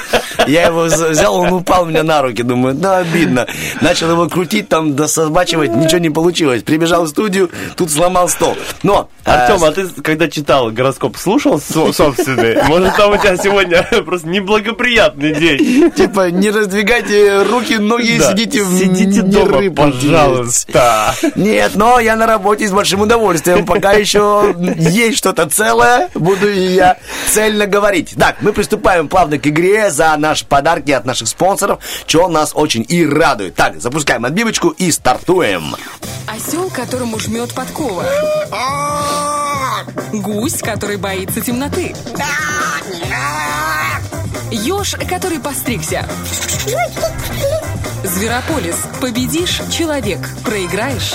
я его взял, он упал меня на руки, думаю, ну обидно. Начал его крутить, там, дособачивать, ничего не получилось. Прибежал в студию, тут сломал стол. Но... э, Артем, а ты когда читал гороскоп, слушал со- собственный? Может, там у тебя сегодня просто неблагоприятный день? Типа, не раздвигайте руки, ноги, сидите в Сидите дома, пожалуйста. Нет, но я на работе с большим удовольствием. Пока еще есть что-то целое, буду я цельно говорить. Так, мы приступаем плавно к игре за наши подарки от наших спонсоров, что нас очень и радует. Так, запускаем отбивочку и стартуем. Осел, которому жмет подкова. Гусь, который боится темноты. Еж, который постригся. Зверополис. Победишь – человек. Проиграешь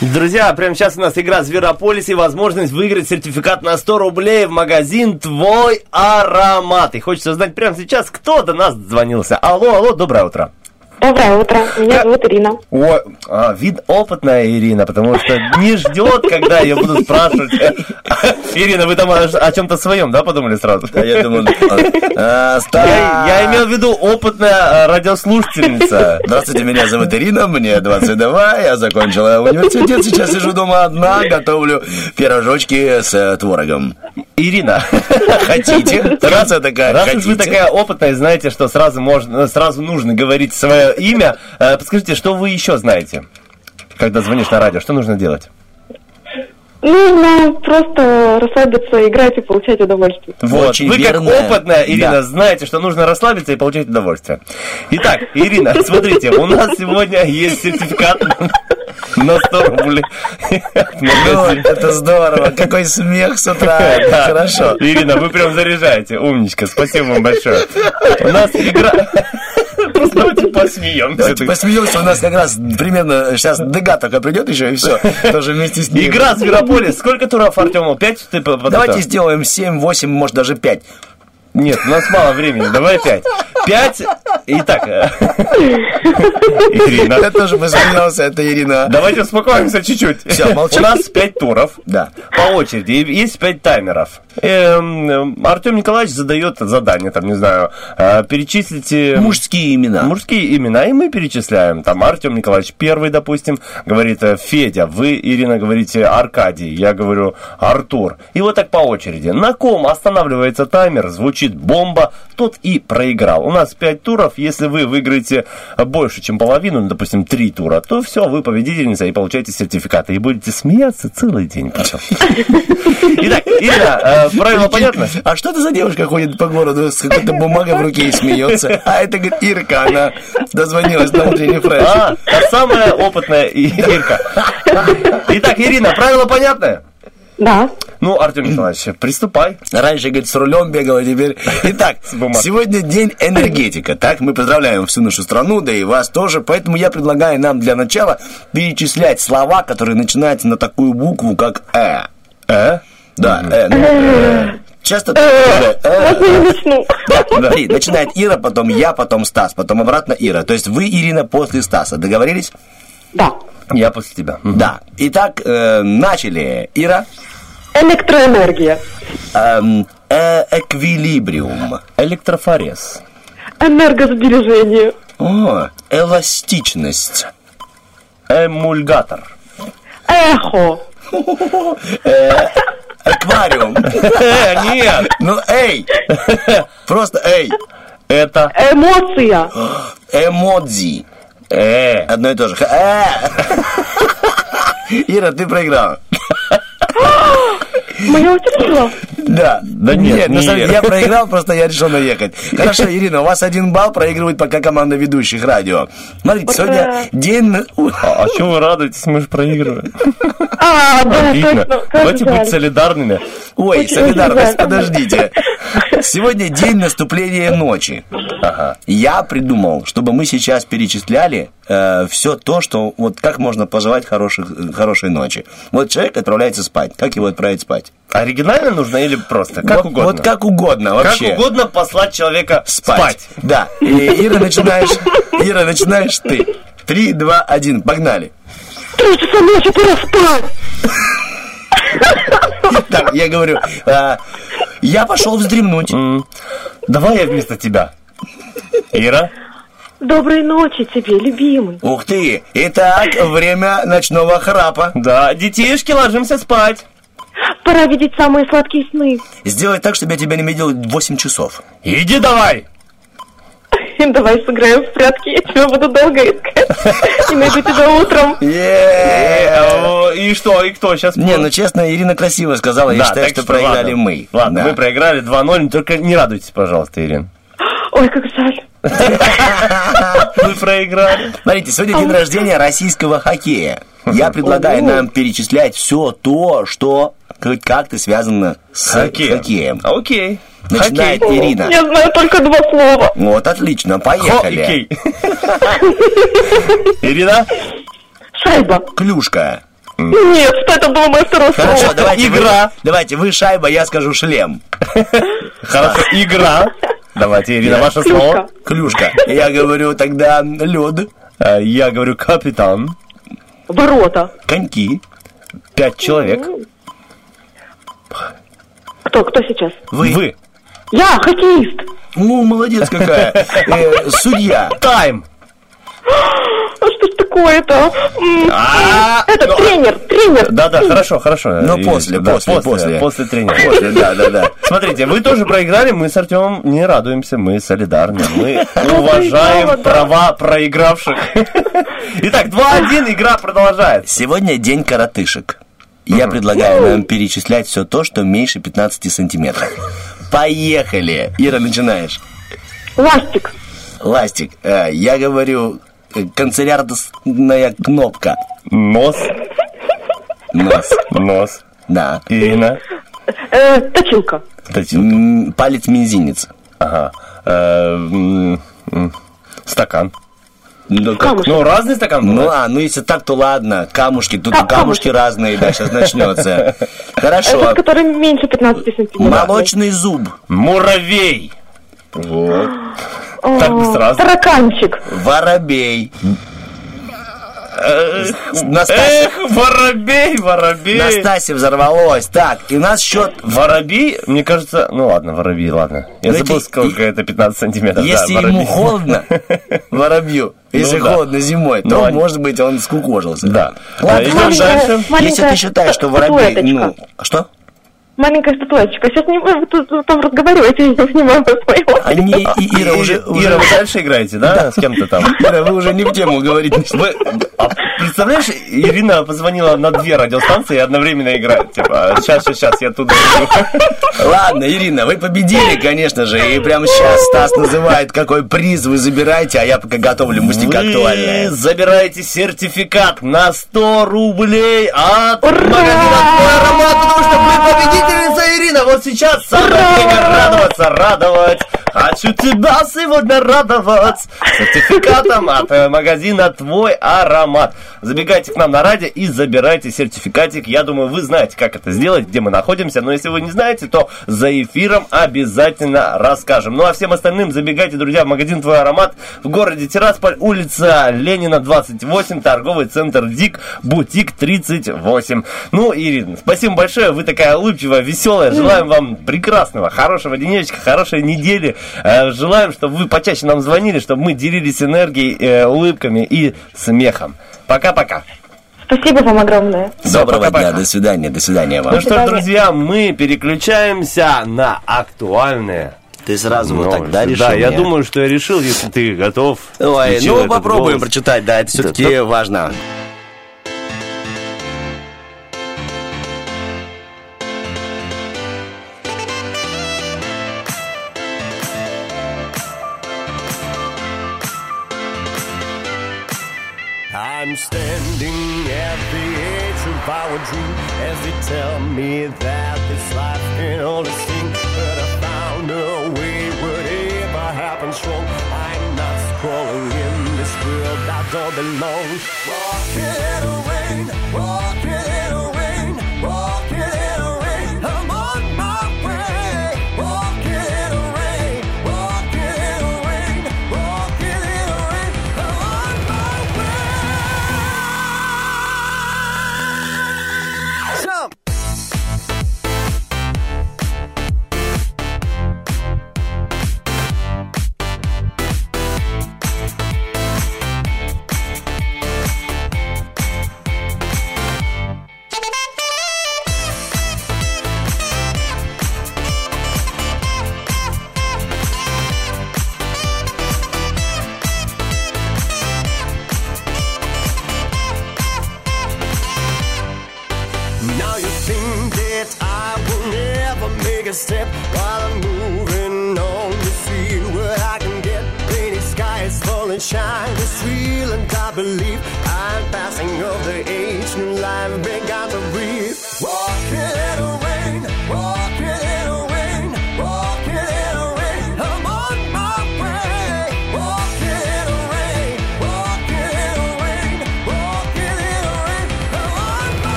Друзья, прямо сейчас у нас игра Зверополис и возможность выиграть сертификат на 100 рублей в магазин «Твой аромат». И хочется знать прямо сейчас, кто до нас звонился. Алло, алло, доброе утро. Доброе утро, меня зовут Ирина. О, а, вид опытная Ирина, потому что не ждет, когда ее будут спрашивать. Ирина, вы там о, о чем-то своем, да, подумали сразу? я думаю, я, я имел в виду опытная э, радиослушательница. Здравствуйте, меня зовут Ирина, мне 22, я закончила университет, сейчас сижу дома одна, готовлю пирожочки с э, творогом. Ирина, Хотите? Раз я такая, Раз вы такая опытная, знаете, что сразу можно, сразу нужно говорить свое имя. э, Подскажите, что вы еще знаете, когда звонишь на радио? Что нужно делать? Нужно просто расслабиться, играть и получать удовольствие. Вот, Очень вы верная. как опытная, Ирина, Да. знаете, что нужно расслабиться и получать удовольствие. Итак, Ирина, смотрите, у нас сегодня есть сертификат на 100 рублей. Ну, это здорово, какой смех с утра, Да. хорошо. Ирина, вы прям заряжаете, умничка, спасибо вам большое. У нас игра... Давайте посмеемся. Давайте посмеемся, у нас как раз примерно сейчас Дега только придет еще и все, тоже вместе с ним. Игра Зверополис. Сколько туров, Артему? Пять? Ты Давайте сделаем 7, 8, может даже 5. Нет, у нас мало времени, давай пять. Пять. Итак, Ирина. Я тоже посмеялся, это Ирина. Давайте успокоимся чуть-чуть. Всё, молчим. У нас пять туров. Да. По очереди. Есть пять таймеров. Эм, Артем Николаевич задает задание, там, не знаю, э, перечислите... Мужские имена. Мужские имена, и мы перечисляем. Там Артем Николаевич первый, допустим, говорит э, Федя, вы, Ирина, говорите Аркадий, я говорю Артур. И вот так по очереди. На ком останавливается таймер, звучит бомба, тот и проиграл. У нас пять туров, если вы выиграете больше, чем половину, ну, допустим, три тура, то все, вы победительница и получаете сертификаты. И будете смеяться целый день потом. Итак, Ирина, э, правила понятно? А что это за девушка ходит по городу с какой-то бумагой в руке и смеется? А это, говорит, Ирка, она дозвонилась на утренний фреш. А, та самая опытная Ирка. Итак, Ирина, правила понятны? Да. Ну, Артем Николаевич, приступай. Раньше, говорит, с рулем бегал, а теперь... Итак, сегодня день энергетика. Так, мы поздравляем всю нашу страну, да и вас тоже. Поэтому я предлагаю нам для начала перечислять слова, которые начинаются на такую букву, как «э». Э? Да, «э». ну, э. Часто... э, э, начну? Начинает Ира, потом я, потом Стас, потом обратно Ира. То есть вы, Ирина, после Стаса. Договорились? Да. Я после тебя. Да. Итак, начали. Ира. Электроэнергия. Эм, э, эквилибриум. Электрофорез. Энергосбережение. О, эластичность. Эмульгатор. Эхо. Аквариум. Э, нет. Ну, эй. Просто эй. Это Эмоция. Эмодзи. э. Одно и то же. Э. Ира, ты проиграла. Моя очередь была? Да. Да нет, на не самом я проиграл, просто я решил наехать. Хорошо, Ирина, у вас один балл проигрывает пока команда ведущих радио. Смотрите, сегодня день... А, а чего вы радуетесь? Мы же проигрываем. А, да, Обидно. точно. Давайте жаль. быть солидарными. Ой, Очень солидарность, подождите. Сегодня день наступления ночи. Ага. Я придумал, чтобы мы сейчас перечисляли все то, что вот как можно пожелать хороших, хорошей ночи. Вот человек отправляется спать. Как его отправить спать? Оригинально нужно или просто? Как вот, угодно. Вот как угодно Как вообще. угодно послать человека Спать. спать. Да. И Ира начинаешь, Ира начинаешь ты. Три, два, один, погнали. Три часа ночи, пора спать. Так, я говорю, а, я пошел вздремнуть. Давай я вместо тебя. Ира? Доброй ночи тебе, любимый. Ух ты! Итак, время ночного храпа. Да, детишки, ложимся спать. Пора видеть самые сладкие сны. Сделай так, чтобы я тебя не видел 8 часов. Иди давай. Давай сыграем в прятки, я тебя буду долго искать. И найду тебя утром. И что, и кто сейчас? Не, ну честно, Ирина красиво сказала, я считаю, что проиграли мы. Ладно, вы проиграли 2-0, только не радуйтесь, пожалуйста, Ирин. Ой, как жаль. Вы проиграли. Смотрите, сегодня день рождения российского хоккея. Я предлагаю нам перечислять все то, что хоть как-то связано с Хоккеем. хоккеем. Окей. Начинает Хоккей. Ирина. Я знаю только два слова. Вот, отлично, поехали. Ирина? Шайба. Клюшка. Нет, что это было мое второе Хорошо, слово? давайте Игра. Вы, давайте, вы шайба, я скажу шлем. Хорошо, игра. Давайте, Ирина, ваше Клюшка. слово. Клюшка. Я говорю тогда лед, Э, Я говорю капитан. Ворота. коньки. Пять человек. Кто, кто сейчас? Вы. Вы. Я, хоккеист. Ну, молодец какая. Э, судья. Тайм. А что ж такое-то? А, Это ну, тренер, тренер. Да-да, хорошо, хорошо. Но И- после, после, после. После тренера. После, да, да, да. Смотрите, вы тоже проиграли, мы с Артемом не радуемся, мы солидарны, мы уважаем проиграла, да. права проигравших. Итак, 2-1, игра продолжается. Сегодня день коротышек. Я предлагаю нам перечислять все то, что меньше 15 сантиметров. Поехали! Ира, начинаешь. Ластик. Ластик, э, я говорю, канцелярная кнопка. Нос, Нос. нос. Да. Ирина. Э, точилка. Точилка. М, Палец-мизинец. Ага. Э, Стакан. Ну, как? Ну, разный стакан Ну, а, ну если так, то ладно. Камушки, тут Ка- и камушки разные, да, сейчас начнется. Хорошо. Этот, который меньше 15 сантиметров. Молочный зуб. Муравей. Вот. Так бы сразу. Тараканчик. Воробей. Настасья, Эх, воробей, воробей. Настасья взорвалось. Так, и у нас счет... Воробей, мне кажется, ну ладно, воробей, ладно. Я Ну, забыл, сколько это 15 сантиметров. Если да, ему холодно, воробью, если Ну да. холодно зимой, то, Ну, может быть, он скукожился. Да. Ладно, А идем дальше. Если ты считаешь, что воробей... Ну, что? Маленькая статуэточка. Сейчас не вы тут, там разговариваете, я не понимаю своего. Они, и- Ира, уже, уже- Ира, вы дальше играете, да? С кем-то там? Ира, вы уже не в тему говорите. Вы, а представляешь, Ирина позвонила на две радиостанции и одновременно играет. Типа, сейчас, сейчас, сейчас, я туда иду. Ладно, Ирина, вы победили, конечно же, и прямо сейчас Стас называет, какой приз вы забираете, а я пока готовлю мустика актуальное. забираете сертификат на 100 рублей от Ура! магазина «Твой аромат», потому что вы победительница, Ирина. Вот сейчас самое время радоваться, радовать. Хочу тебя сегодня радовать сертификатом от э, магазина «Твой аромат». Забегайте к нам на радио и забирайте сертификатик. Я думаю, вы знаете, как это сделать, где мы находимся. Но если вы не знаете, то за эфиром обязательно расскажем. Ну а всем остальным забегайте, друзья, в магазин «Твой аромат» в городе Тирасполь, улица Ленина, 28, торговый центр ДИК, бутик 38. Ну, Ирина, спасибо большое, вы такая улыбчивая, веселая. Желаем вам прекрасного, хорошего денечка, хорошей недели. Э, Желаем, чтобы вы почаще нам звонили, чтобы мы делились энергией, э, улыбками и смехом. Пока-пока. Спасибо вам огромное. Доброго пока-пока. дня, до свидания, до свидания вам. Ну что ж, друзья, мы переключаемся на актуальные Ты сразу вот новости. так, да, решил? Да, я мне? думаю, что я решил, если ты готов. Ой, ну попробуем голос. прочитать, да, это все-таки Да, да. важно. Standing at the edge of our dream as they tell me that this life can only sing. But I found a way, whatever happens wrong. I'm not scrolling in this world I don't belong. Walking rain, walking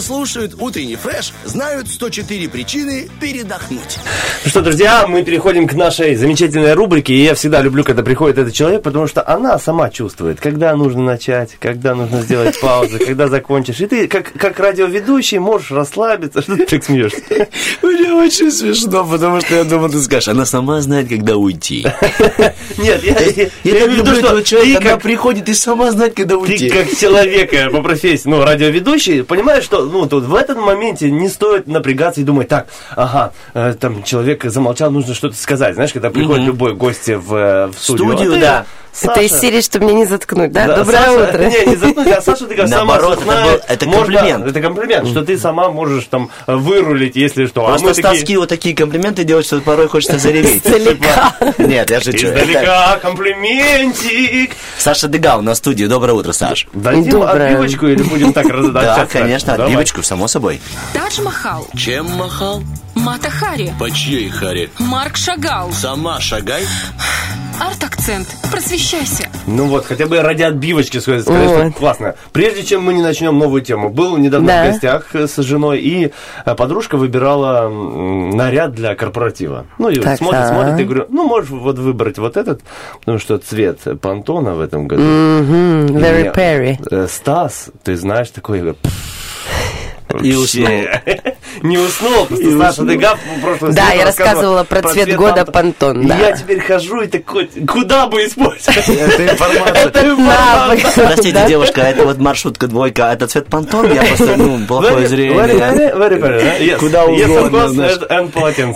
кто слушают утренний фреш, знают 104 причины передохнуть. Ну что, друзья, мы переходим к нашей замечательной рубрике. И я всегда люблю, когда приходит этот человек, потому что она сама чувствует, когда нужно начать, когда нужно сделать паузу, когда закончишь. И ты, как, как радиоведущий, можешь расслабиться. Что ты так смеешься? Мне очень смешно, потому что я думал, ты скажешь, она сама знает, когда уйти. Нет, я, люблю этого человека, когда как приходит и сама знает, когда уйти. Ты как человек э, по профессии, ну, радиоведущий, понимаешь, что ну, тут в этом моменте не стоит напрягаться и думать, так, ага, э, там человек замолчал, нужно что-то сказать. Знаешь, когда приходит любой гость в, э, в студию. Студию, а ты, да. Это из Саша, серии, чтобы меня не заткнуть, да? да, Доброе Саша- утро. Не, не заткнуть, а Саша, ты как сама Наоборот, это был- это можно- комплимент. это комплимент, что ты сама можешь там вырулить, если что. Просто а мы с такие, тоски вот такие комплименты делать, что порой хочется зареветь. Издалека. Нет, я шучу. Это издалека комплиментик. Саша Дегал на студии. Доброе утро, Саш. Дадим Доброе. отбивочку или будем так раздать? Да, конечно, отбивочку, само собой. Тадж Махал, Чем махал? Мата Хари, По чьей харе? Марк Шагал, Сама шагай. арт-акцент. Просвещайся. Ну вот, хотя бы ради отбивочки сказать, сказать, что Вот. классно. Прежде чем мы не начнем новую тему, был недавно Да. в гостях э, с женой, и э, подружка выбирала наряд для корпоратива. Ну и Так, смотрит, так. смотрит, и говорю, ну можешь вот выбрать вот этот, потому что цвет понтона в этом году. И Very Perry. э, Стас, ты знаешь, такой... я говорю, И вообще. Не уснул, просто Саша Дегав в прошлом Да, я рассказывала про цвет года да. я теперь хожу и такой, куда бы использовать? Это информация. Простите, девушка, это вот маршрутка двойка, это цвет понтон, я просто, ну, плохое зрение. Куда угодно.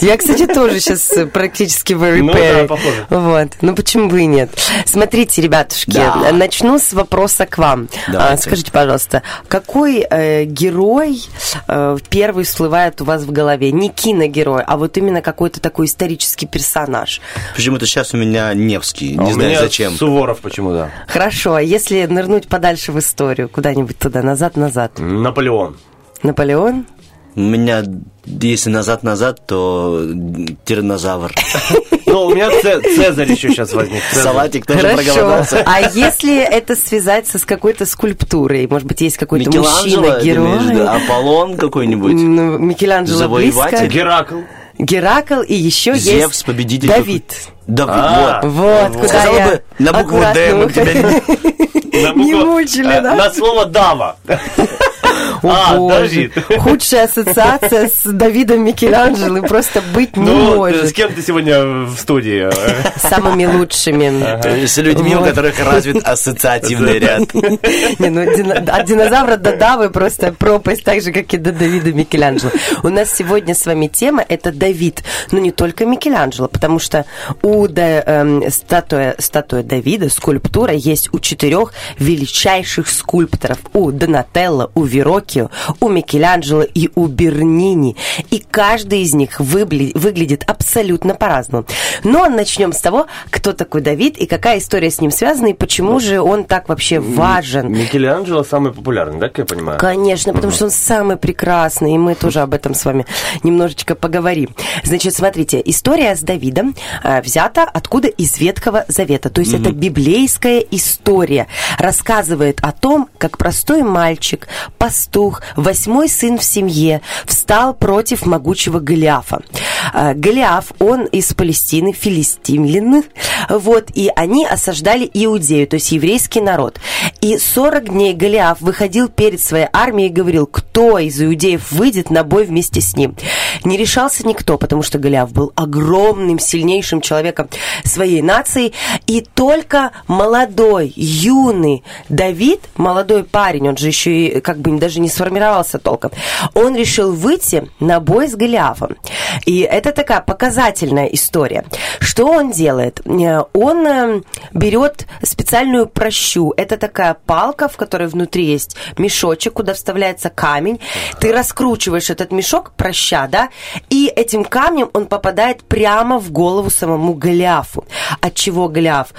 Я, кстати, тоже сейчас практически very Ну да, похоже. Вот. Ну почему бы и нет? Смотрите, ребятушки, начну с вопроса к вам. А, скажите, пожалуйста, какой э, герой э, первый всплывает у вас в голове? Не киногерой, а вот именно какой-то такой исторический персонаж. Почему-то сейчас у меня Невский, А не у знаю меня зачем. Суворов почему, да. Хорошо, а если нырнуть подальше в историю, куда-нибудь туда, назад-назад? Наполеон. Наполеон? У меня, если назад-назад, то тиранозавр. Ну, у меня Цезарь еще сейчас возник. Салатик тоже проголодался. А если это связать со- с какой-то скульптурой? Может быть, есть какой-то мужчина, герой? Аполлон какой-нибудь? Ну, Микеланджело близко. Геракл. Геракл и еще Зевс, есть победитель Давид. Да, А, вот. Вот, куда Сказала я бы на букву аккуратно «Д», мы тебя не- На Не мучили, э, да? На слово Дава. О, А, боже. Давид. Худшая ассоциация с Давидом Микеланджело просто быть не Ну, э, с может. кем ты сегодня в студии? э? Самыми лучшими. С людьми, у Вот. которых развит ассоциативный ряд. Не, ну, от динозавра до Давы просто пропасть, так же, как и до Давида Микеланджело. У нас сегодня с вами тема – это Давид. Но не только Микеланджело, потому что у Да- эм, статуя, статуя Давида, скульптура, есть у четырех величайших скульпторов. У Донателло, у Верокио, у Микеланджело и у Бернини. И каждый из них выглядит абсолютно по-разному. Но начнем с того, кто такой Давид и какая история с ним связана, и почему же он так вообще важен. Микеланджело самый популярный, да, как я понимаю? Конечно, потому что он самый прекрасный, и мы тоже об этом с вами немножечко поговорим. Значит, смотрите, история с Давидом а, взята откуда из Ветхого Завета, то есть это библейская история, рассказывает о том, как простой мальчик, пастух, восьмой сын в семье, встал против могучего Голиафа. А, Голиаф, он из Палестины, филистимлян, вот, и они осаждали Иудею, то есть еврейский народ. И 40 дней Голиаф выходил перед своей армией и говорил, кто из иудеев выйдет на бой вместе с ним. Не решался никто, потому что Голиаф был огромным, сильнейшим человеком своей нации, и только молодой, юный Давид, молодой парень, он же еще и как бы даже не сформировался толком, он решил выйти на бой с Голиафом. И это такая показательная история. Что он делает? Э, Он э, берет специальную прощу. Это такая палка, в которой внутри есть мешочек, куда вставляется камень. Ты раскручиваешь этот мешок, проща, да, и этим камнем он попадает прямо в голову самому Голиафу. От чего Голиаф?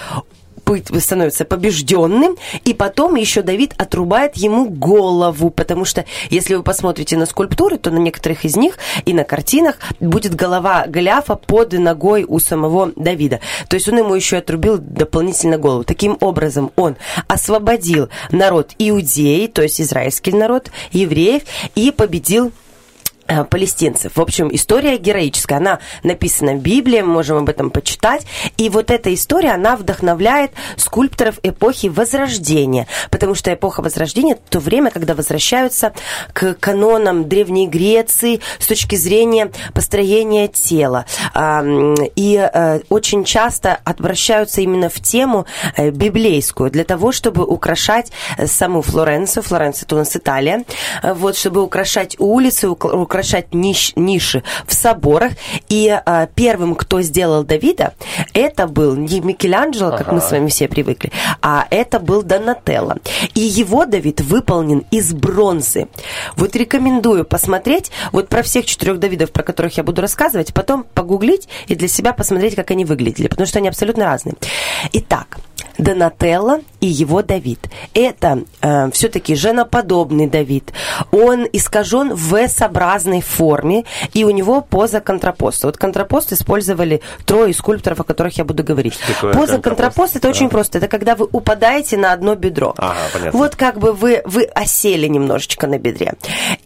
Становится побежденным, и потом еще Давид отрубает ему голову, потому что если вы посмотрите на скульптуры, то на некоторых из них и на картинах будет голова Голиафа под ногой у самого Давида. То есть он ему еще отрубил дополнительно голову. Таким образом, он освободил народ Иудеи, то есть израильский народ, евреев, и победил палестинцев. В общем, история героическая. Она написана в Библии, мы можем об этом почитать. И вот эта история, она вдохновляет скульпторов эпохи Возрождения. Потому что эпоха Возрождения – это то время, когда возвращаются к канонам Древней Греции с точки зрения построения тела. А, И э, очень часто обращаются именно в тему э, библейскую, для того, чтобы украшать э, саму Флоренцию. Флоренция – это у нас Италия. Э, Вот, чтобы украшать улицы, ук- украшать ниш- ниши в соборах. И э, первым, кто сделал Давида, это был не Микеланджело, как мы с вами все привыкли, а это был Донателло. И его Давид выполнен из бронзы. Вот рекомендую посмотреть вот про всех четырех Давидов, про которых я буду рассказывать, потом погуглить и для себя посмотреть, как они выглядели, потому что они абсолютно разные. Итак, Донателло и его Давид. Это э, все-таки женоподобный Давид. Он искажен в S-образной форме, и у него поза контрапоста. Вот контрапост использовали трое скульпторов, о которых я буду говорить. поза контрапост? контрапоста это очень просто. Это когда вы упадаете на одно бедро. Ага, понятно. Вот как бы вы, вы осели немножечко на бедре.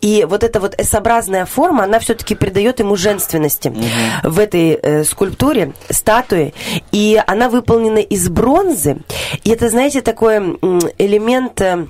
И вот эта вот S-образная форма, она все-таки придает ему женственности в этой э, скульптуре, статуе. И она выполнена из бронзы. И это, знаете, такой элемент... э,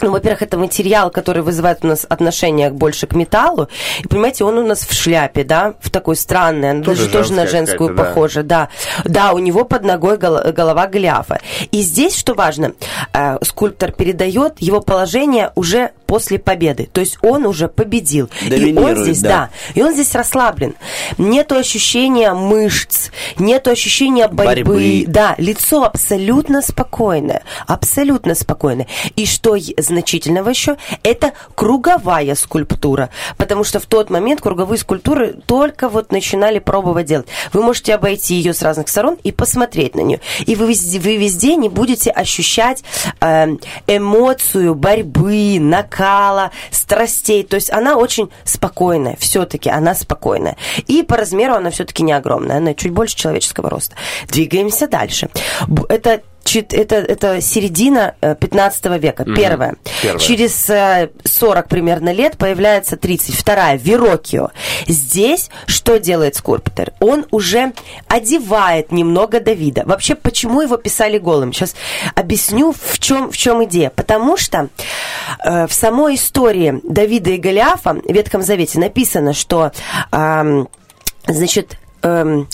ну, во-первых, это материал, который вызывает у нас отношение больше к металлу. И, понимаете, он у нас в шляпе, да, в такой странной, она Тоже даже тоже на женскую какая-то, да. похожа, да. Да, у него под ногой гол- голова Голиафа. И здесь, что важно, э, скульптор передает его положение уже после победы. То есть он уже победил. и он здесь, да. да, и он здесь расслаблен. Нету ощущения мышц, нету ощущения борьбы. Борьбы. Да, лицо абсолютно спокойное. Абсолютно спокойное. И что значительного еще, это круговая скульптура. Потому что в тот момент круговые скульптуры только вот начинали пробовать делать. Вы можете обойти ее с разных сторон и посмотреть на нее. И вы везде, вы везде не будете ощущать э, эмоцию борьбы, накала, страстей. То есть она очень спокойная. Все-таки она спокойная. И по размеру она все-таки не огромная. Она чуть больше человеческого роста. Двигаемся дальше. Это это, это середина э, 15 века, Мгм. первая. Первая. Через э, 40 примерно лет появляется 30. Вторая, Верокио. Здесь что делает скульптор? Он уже одевает немного Давида. Вообще, почему его писали голым? Сейчас объясню, в чем, в чем идея. Потому что э, в самой истории Давида и Голиафа в Ветхом Завете написано, что ам, значит, эм,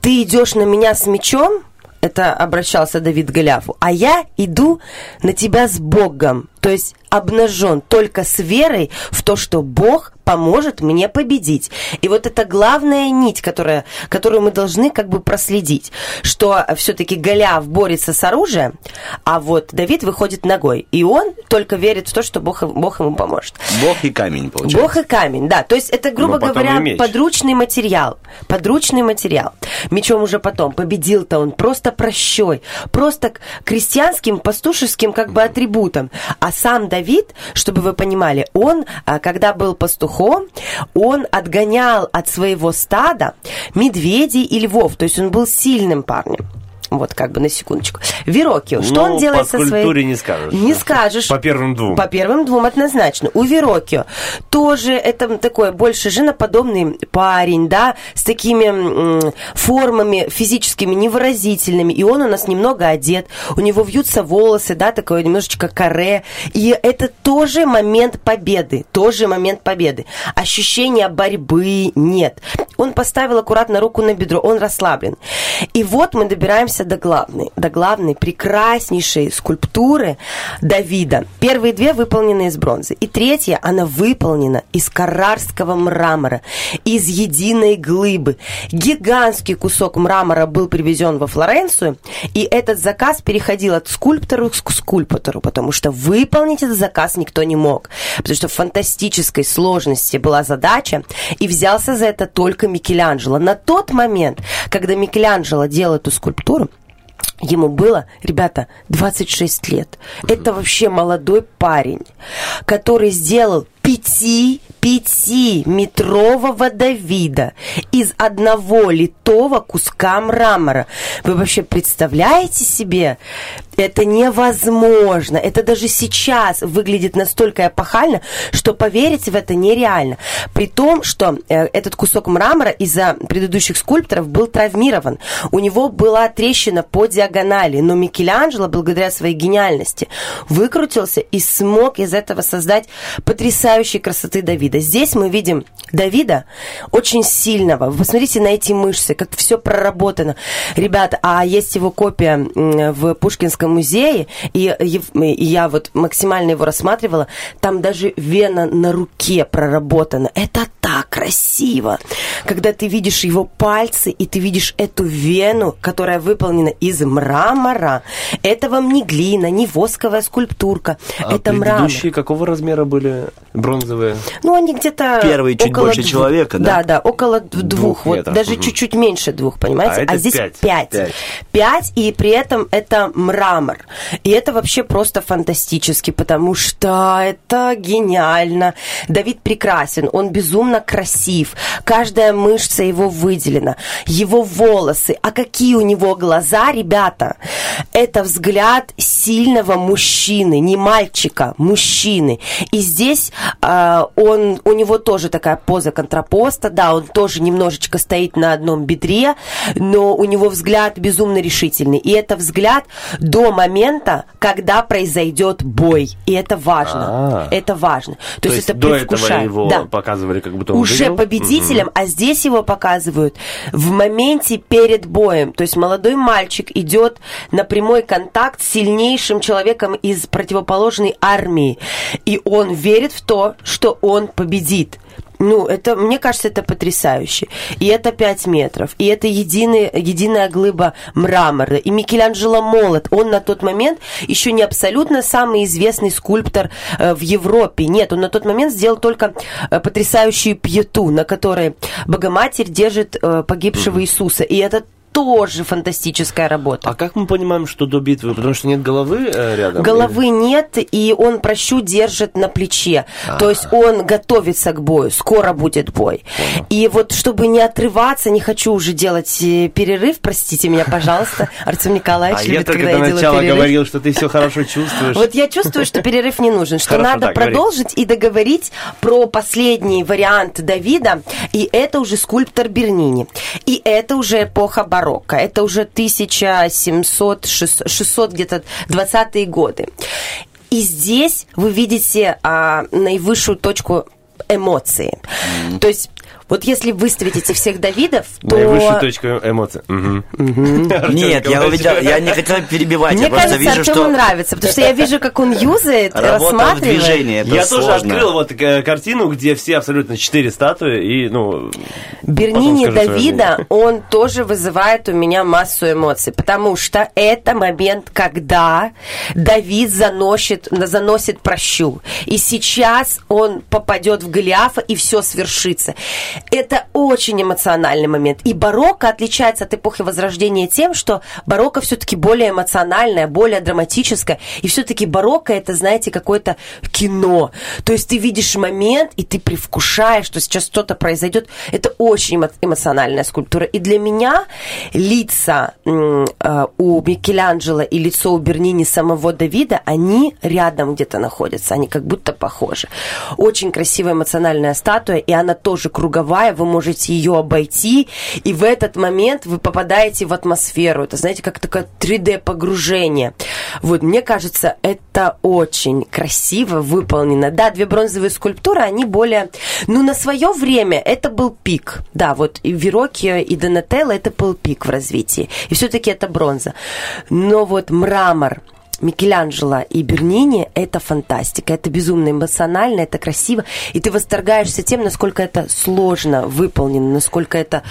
ты идешь на меня с мечом, это обращался Давид Голиафу, а я иду на тебя с Богом, то есть обнажен только с верой в то, что Бог поможет мне победить. И вот это главная нить, которая, которую мы должны как бы проследить, что все-таки Голиаф борется с оружием, а вот Давид выходит ногой, и он только верит в то, что Бог, Бог ему поможет. Бог и камень, получается. Бог и камень, да. То есть это, грубо говоря, подручный материал. Подручный материал. Мечом уже потом. Победил-то он просто прощой. Просто крестьянским, пастушеским как бы атрибутом. А сам Давид, чтобы вы понимали, он, а, когда был пастухом, он отгонял от своего стада медведей и львов. То есть он был сильным парнем. Вот как бы на секундочку. Верокио, что Ну, он делает со своей... скульптуре не скажешь. Не скажешь. По первым двум. По первым двум однозначно. У Верокио тоже это такой больше женоподобный парень, да, с такими формами физическими невыразительными. И он у нас немного одет. У него вьются волосы, да, такое немножечко каре. И это тоже момент победы. Тоже момент победы. Ощущения борьбы нет. Он поставил аккуратно руку на бедро. Он расслаблен. И вот мы добираемся до главной, до главной прекраснейшей скульптуры Давида. Первые две выполнены из бронзы. И третья, она выполнена из карарского мрамора, из единой глыбы. Гигантский кусок мрамора был привезен во Флоренцию, и этот заказ переходил от скульптора к скульптору, потому что выполнить этот заказ никто не мог. Потому что в фантастической сложности была задача, и взялся за это только Микеланджело. На тот момент, когда Микеланджело делал эту скульптуру, Ему было, ребята, 26 лет. Это вообще молодой парень, который сделал пяти пятиметрового Давида из одного литого куска мрамора. Вы вообще представляете себе? Это невозможно. Это даже сейчас выглядит настолько эпохально, что поверить в это нереально. При том, что э, этот кусок мрамора из-за предыдущих скульпторов был травмирован. У него была трещина по диагонали, но Микеланджело, благодаря своей гениальности, выкрутился и смог из этого создать потрясающей красоты Давида. Здесь мы видим Давида очень сильного. Вы посмотрите на эти мышцы, как все проработано. Ребята, а есть его копия в Пушкинском музее, и, ев- и я вот максимально его рассматривала, там даже вена на руке проработана. Это так красиво. Когда ты видишь его пальцы, и ты видишь эту вену, которая выполнена из мрамора. Это вам не глина, не восковая скульптурка. А это мрамор. предыдущие какого размера были бронзовые? Ну, они где-то... Первый чуть около больше двух. человека, да? Да, да, около двух. Двух вот, метров, даже мгм. чуть-чуть меньше двух, понимаете? А это здесь пять. пять. Пять. Пять, и при этом это мрамор. И это вообще просто фантастически, потому что это гениально. Давид прекрасен, он безумно красив. Каждая мышца его выделена. Его волосы. А какие у него глаза, ребята? Это взгляд сильного мужчины, не мальчика, мужчины. И здесь а, он, у него тоже такая поза контрапоста, да, он тоже немножечко стоит на одном бедре, но у него взгляд безумно решительный. И это взгляд до момента, когда произойдет бой. И это важно. А. Это важно. То, То есть, есть это до этого предвкушает. его Да показывали, как будто он уже выиграл? победителем, Мгм. а здесь его показывают в моменте перед боем. То есть молодой мальчик идет на прямой контакт с сильнейшим человеком из противоположной армии. И он верит в то, что он победит. Ну, это, мне кажется, это потрясающе. И это 5 метров. И это единый, единая глыба мрамора. И Микеланджело молод. Он на тот момент еще не абсолютно самый известный скульптор э, в Европе. Нет, он на тот момент сделал только э, потрясающую пьету, на которой Богоматерь держит э, погибшего Иисуса. И это тоже фантастическая работа. А как мы понимаем, что до битвы? Потому что нет головы э, рядом? Головы нет, и он прощу держит на плече. То есть он готовится к бою, скоро будет бой. И вот, чтобы не отрываться, не хочу уже делать э, перерыв, простите меня, пожалуйста. Артем Николаевич А я любит, только когда до я начала перерыв. говорил, что ты все хорошо чувствуешь. Вот я чувствую, что перерыв не нужен, что Хорошо, надо да, говори. продолжить и договорить про последний вариант Давида, и это уже скульптор Бернини. И это уже эпоха барокко, это уже 1700, 600 где-то 20-е годы. И здесь вы видите а, наивысшую точку эмоции. То есть вот если выставить этих всех Давидов, то... Наивысшую точку эмоций. Нет, я увидел, я не хотел перебивать, Мне я просто кажется, вижу, Артему нравится, потому что я вижу, как он юзает, работа в рассматривает. Я тоже открыл вот э, картину, где все абсолютно четыре статуи, и, ну... Бернини Давида, он тоже вызывает у меня массу эмоций, потому что это момент, когда Давид заносит, заносит прощу. И сейчас он попадет в Голиафа, и все свершится. Это очень эмоциональный момент. И барокко отличается от эпохи Возрождения тем, что барокко все-таки более эмоциональное, более драматическое. И все-таки барокко это, знаете, какое-то кино. То есть ты видишь момент, и ты привкушаешь, что сейчас что-то произойдет. Это очень эмо- эмоциональная скульптура. И для меня лица э, у Микеланджело и лицо у Бернини самого Давида, они рядом где-то находятся. Они как будто похожи. Очень красивая эмоциональная статуя, и она тоже круговая. Вы можете ее обойти, и в этот момент вы попадаете в атмосферу. Это, знаете, как такое 3D-погружение. Вот, мне кажется, это очень красиво выполнено. Да, две бронзовые скульптуры, они более... Ну, на свое время это был пик. Да, вот и Верокио, и Донателло это был пик в развитии. И все-таки это бронза. Но вот мрамор, Микеланджело и Бернини – это фантастика, это безумно эмоционально, это красиво, и ты восторгаешься тем, насколько это сложно выполнено, насколько это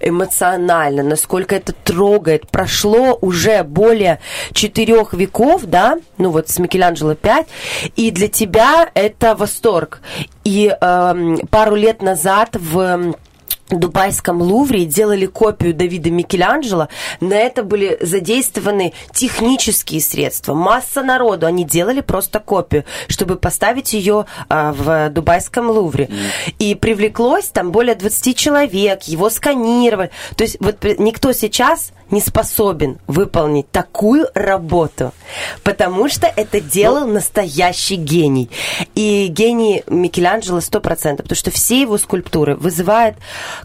эмоционально, насколько это трогает. Прошло уже более четырех веков, да, ну вот с Микеланджело пять, и для тебя это восторг. И эм, пару лет назад в Дубайском Лувре делали копию Давида Микеланджело. На это были задействованы технические средства, масса народу. Они делали просто копию, чтобы поставить ее а, в Дубайском Лувре. И привлеклось там более 20 человек, его сканировали. То есть вот при- никто сейчас не способен выполнить такую работу, потому что это делал настоящий гений. И гений Микеланджело 100%, потому что все его скульптуры вызывают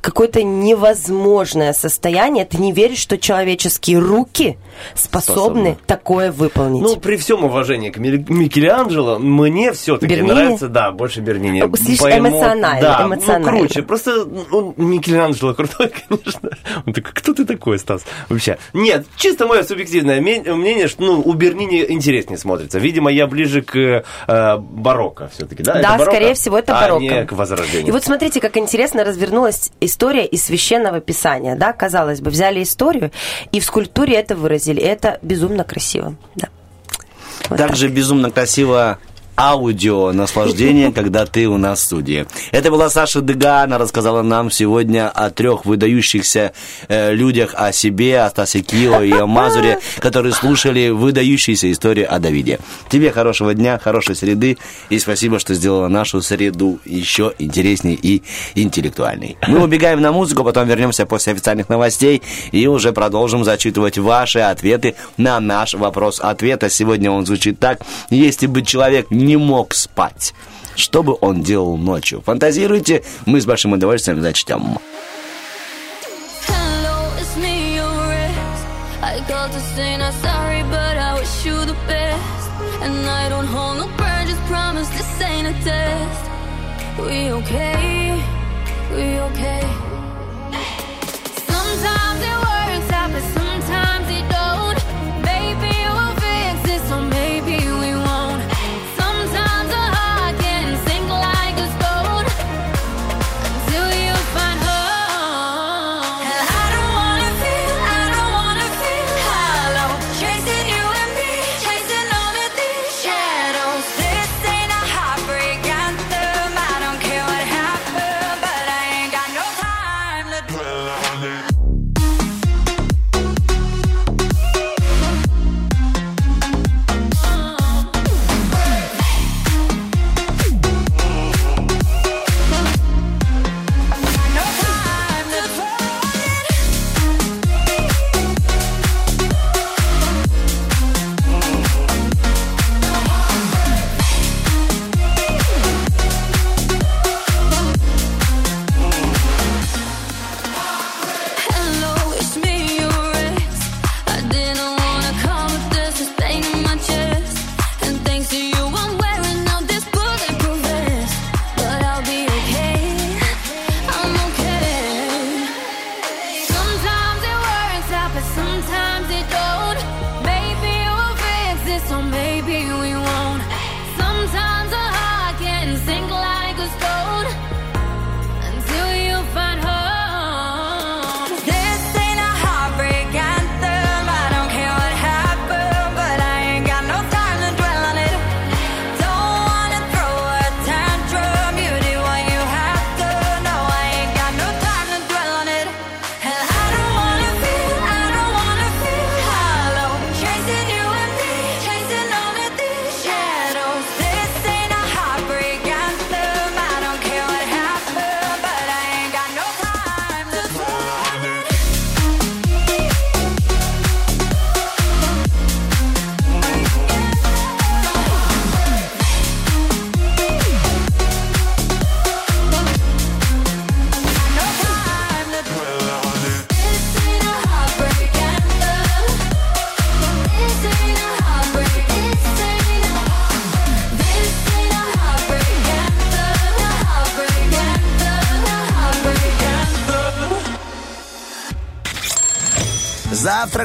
какое-то невозможное состояние. Ты не веришь, что человеческие руки способны, Способны. такое выполнить. Ну, при всем уважении к Микеланджело, мне все-таки Бернини? нравится, да, больше Бернини. Ну, слишком эмо- эмоционально, Да, эмоционально. ну, круче. Просто он, Микеланджело крутой, конечно. Он такой, кто ты такой, Стас? Вообще. Нет, чисто мое субъективное мнение, что ну, у Бернини интереснее смотрится. Видимо, я ближе к э, барокко все-таки, да? Да, скорее всего, это а барокко. не к возрождению. И вот смотрите, как интересно развернулась история из священного писания, да, казалось бы, взяли историю и в скульптуре это выразили. Это безумно красиво, да. Вот Также безумно красиво аудио наслаждение, когда ты у нас в студии. Это была Саша Дега, она рассказала нам сегодня о трех выдающихся э, людях, о себе, о Стасе Кио и о Мазуре, которые слушали выдающиеся истории о Давиде. Тебе хорошего дня, хорошей среды и спасибо, что сделала нашу среду еще интересней и интеллектуальней. Мы убегаем на музыку, потом вернемся после официальных новостей и уже продолжим зачитывать ваши ответы на наш вопрос ответа. Сегодня он звучит так. Если бы человек не мог спать, что бы он делал ночью? Фантазируйте, мы с большим удовольствием зачтем. Hello, it's me, your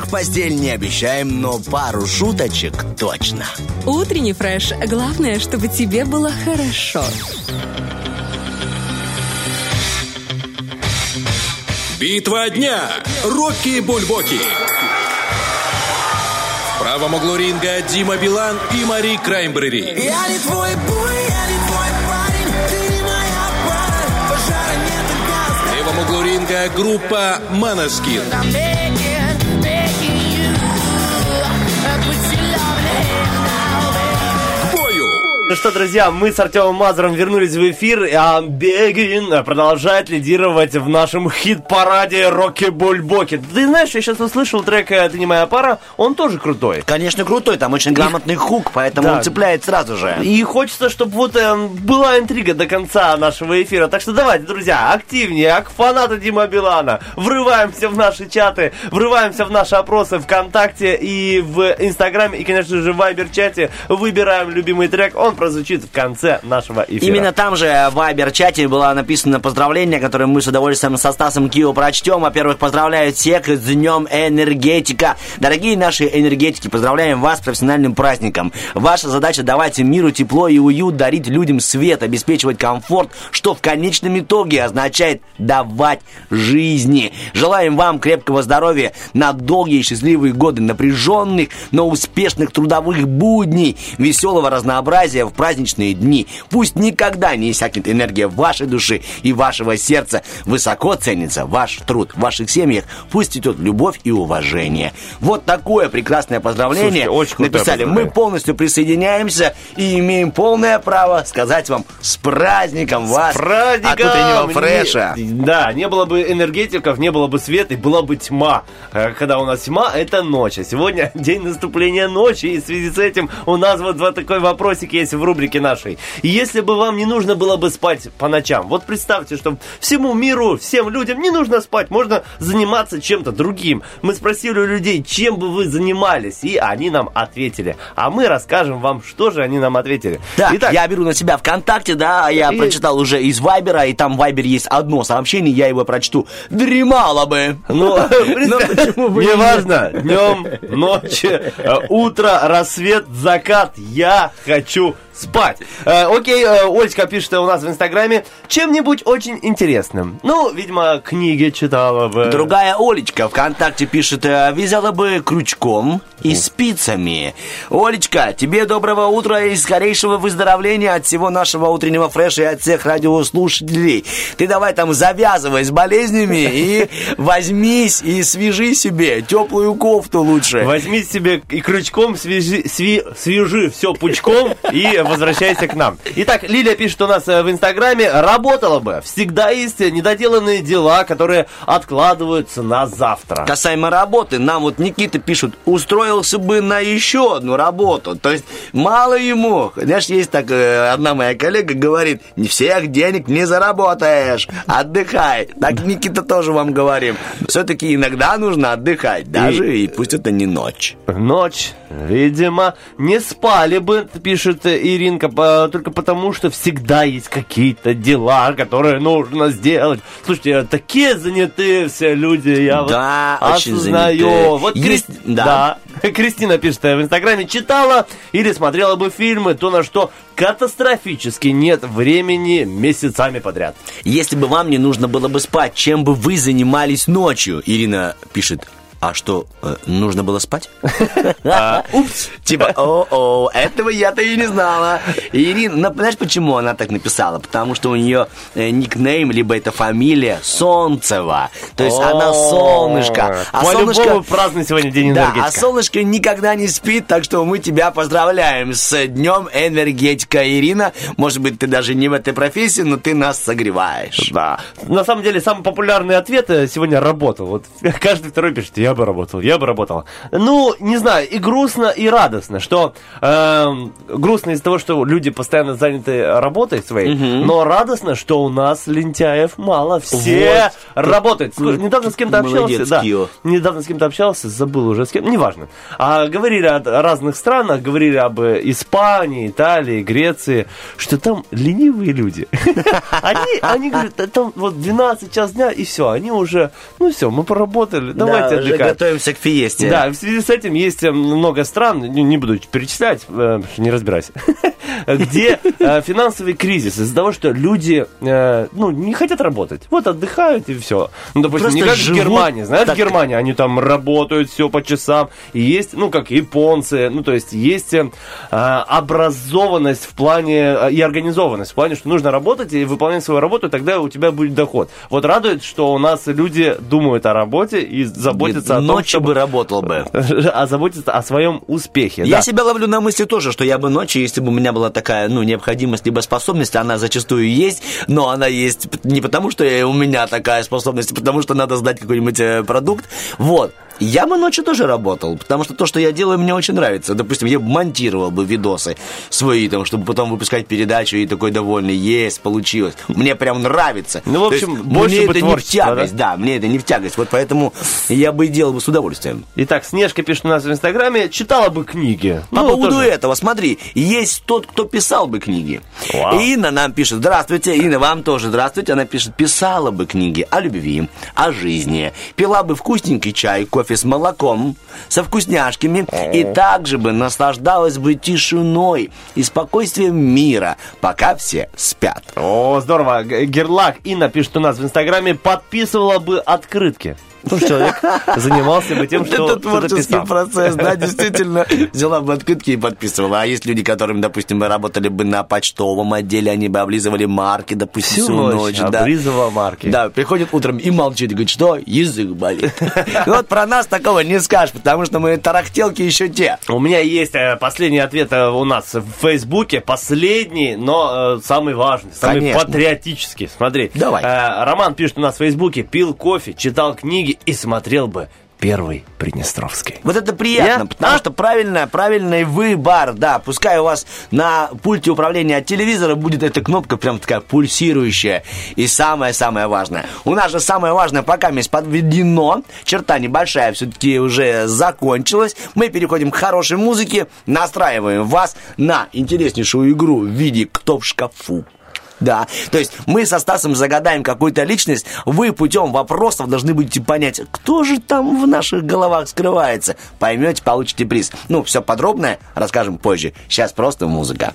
Завтрак в постель не обещаем, но пару шуточек точно. Утренний фреш. Главное, чтобы тебе было хорошо. Битва дня. Рокки Бульбоки. В правом углу ринга Дима Билан и Мари Краймбрери. Я не твой буй, я не твой парень, ты не моя пара. Пожара нет. В левом углу ринга группа Манаскин. Ну что, друзья, мы с Артемом Мазуром вернулись в эфир, а Бегин продолжает лидировать в нашем хит-параде Рокки Бульбоки. Ты знаешь, я сейчас услышал трек э, «Ты не моя пара», он тоже крутой. Конечно, крутой, там очень грамотный хук, поэтому Да. он цепляет сразу же. И хочется, чтобы вот э, была интрига до конца нашего эфира. Так что давайте, друзья, активнее, а к фанату Дима Билана. Врываемся в наши чаты, врываемся в наши опросы ВКонтакте и в Инстаграме, и, конечно же, в Вайбер-чате. Выбираем любимый трек, он прозвучит в конце нашего эфира. Именно там же в Вайбер-чате было написано поздравление, которое мы с удовольствием со Стасом Кио прочтем. Во-первых, поздравляю всех с Днем Энергетика. Дорогие наши энергетики, поздравляем вас с профессиональным праздником. Ваша задача давать миру тепло и уют, дарить людям свет, обеспечивать комфорт, что в конечном итоге означает давать жизни. Желаем вам крепкого здоровья на долгие и счастливые годы напряженных, но успешных трудовых будней, веселого разнообразия в праздничные дни. Пусть никогда не иссякнет энергия вашей души и вашего сердца. Высоко ценится ваш труд в ваших семьях. Пусть идет любовь и уважение. Вот такое прекрасное поздравление Слушайте, очень написали. Мы полностью присоединяемся и имеем полное право сказать вам с праздником вас праздником! от утреннего Не- фреша. Да, не было бы энергетиков, не было бы света, и была бы тьма. Э, Когда у нас тьма, это ночь. А сегодня день наступления ночи, и в связи с этим у нас вот, вот такой вопросик есть в рубрике нашей. И Если бы вам не нужно было бы спать по ночам, вот представьте, что всему миру, всем людям не нужно спать, можно заниматься чем-то другим. Мы спросили у людей, чем бы вы занимались, и они нам ответили. А мы расскажем вам, что же они нам ответили. Да, Итак, я беру на себя ВКонтакте, да, я И- прочитал уже из Вайбера, и там в Вайбере есть одно сообщение, я его прочту. Дремало бы. Ну, нет? неважно, днем, ночью, э, утро, рассвет, закат, я хочу спать. Э, окей, э, Олечка пишет у нас в Инстаграме чем-нибудь очень интересным. Ну, видимо, книги читала бы. Другая Олечка ВКонтакте пишет, э, вязала бы крючком и спицами. Олечка, тебе доброго утра и скорейшего выздоровления от всего нашего утреннего фреша и от всех радиослушателей. Ты давай там завязывай с болезнями и возьмись и свяжи себе теплую кофту лучше. Возьми себе и крючком свяжи, сви- свяжи все пучком и возвращайся к нам. Итак, Лилия пишет у нас э, в Инстаграме, работала бы. Всегда есть недоделанные дела, которые откладываются на завтра. Касаемо работы, нам вот Никита пишут, устроился бы на еще одну работу. То есть мало ему. Знаешь, есть так, э, одна моя коллега говорит, не всех денег не заработаешь, отдыхай. Так Никита тоже вам говорим. Все-таки иногда нужно отдыхать, даже и пусть это не ночь. Ночь, видимо, не спали бы, пишет э, Иринка, по- только потому, что всегда есть какие-то дела, которые нужно сделать. Слушайте, э, такие занятые все люди, я Да, вот очень осознаю. занятые. Вот Есть- Крис- да. да. Кристина пишет э, в Инстаграме, читала или смотрела бы фильмы, то на что катастрофически нет времени месяцами подряд. Если бы вам не нужно было бы спать, чем бы вы занимались ночью? Ирина пишет, а что, э, нужно было спать? Упс. Типа, о-о, этого я-то и не знала. Ирина, ну, знаешь, почему она так написала? Потому что у нее э, никнейм, либо это фамилия Солнцева. То есть она солнышко. А солнышко... праздный сегодня день Да, энергетика. а солнышко никогда не спит, так что мы тебя поздравляем с Днем Энергетика, Ирина. Может быть, ты даже не в этой профессии, но ты нас согреваешь. Да. На самом деле, самый популярный ответ сегодня работал. Вот каждый второй пишет, я бы работал, я бы работал. Ну, не знаю, и грустно, и радостно, что эм, грустно из-за того, что люди постоянно заняты работой своей, но радостно, что у нас лентяев мало, все Вот. работают. Ну, Недавно с кем-то общался, да, Кио. недавно с кем-то общался, забыл уже с кем, неважно. А говорили о разных странах, говорили об э, Испании, Италии, Греции, что там ленивые люди. Они, они говорят, «Да там вот 12 час дня, и все, они уже, ну все, мы поработали, давайте отдыхать. Готовимся к фиесте. Да, в связи с этим есть э, много стран, не, буду перечислять, э, потому что не разбираюсь, где э, финансовый кризис из-за того, что люди ну, не хотят работать. Вот отдыхают и все. Ну, допустим, Просто не как в Германии. Знаешь, так- в Германии они там работают все по часам. И есть, ну, как японцы, ну, то есть есть образованность в плане и организованность в плане, что нужно работать и выполнять свою работу, тогда у тебя будет доход. Вот радует, что у нас люди думают о работе и заботятся о том, Ночью чтобы бы работал бы. а заботиться о своем успехе. Я да. себя ловлю на мысли тоже, что я бы ночью, если бы у меня была такая, ну, необходимость либо способность, она зачастую есть, но она есть не потому, что у меня такая способность, а потому что надо сдать какой-нибудь э, продукт. Вот. Я бы ночью тоже работал, потому что то, что я делаю, мне очень нравится. Допустим, я бы монтировал бы видосы свои, там, чтобы потом выпускать передачу и такой довольный, есть, получилось. Мне прям нравится. Ну, в общем, есть больше мне бы это не в тягость, да? мне это не в тягость. Вот поэтому я бы и делал бы с удовольствием. Итак, Снежка пишет у нас в Инстаграме, читала бы книги. По Ну, поводу тоже. этого, смотри, есть тот, кто писал бы книги. Вау. Инна нам пишет, здравствуйте, Инна, вам тоже здравствуйте. Она пишет, писала бы книги о любви, о жизни, пила бы вкусненький чай, кофе с молоком, со вкусняшками, и также бы наслаждалась бы тишиной и спокойствием мира, пока все спят. О, здорово. Герлак Инна пишет у нас в Инстаграме, подписывала бы открытки. Ну, человек занимался бы тем, что это творческий процесс, да, действительно. Взяла бы открытки и подписывала. А есть люди, которым, допустим, работали бы на почтовом отделе, они бы облизывали марки, допустим, Всю ночь да. облизывала марки. Да, приходит утром и молчит, говорит, что язык болит. Вот про нас такого не скажешь, потому что мы тарахтелки еще те. У меня есть э, последний ответ э, у нас в Фейсбуке, последний, но э, самый важный, самый патриотический. Смотри, Давай. Роман пишет у нас в Фейсбуке, пил кофе, читал книги и смотрел бы первый Приднестровский. Вот это приятно, Я? потому А? что правильно, правильный выбор, да. Пускай у вас на пульте управления от телевизора будет эта кнопка прям такая пульсирующая. И самое-самое важное. У нас же самое важное пока месть подведено. Черта небольшая все-таки уже закончилась. Мы переходим к хорошей музыке, настраиваем вас на интереснейшую игру в виде «Кто в шкафу?». Да, то есть мы со Стасом загадаем какую-то личность, вы путем вопросов должны будете понять, кто же там в наших головах скрывается. Поймете, получите приз. Ну, все подробное расскажем позже. Сейчас просто музыка.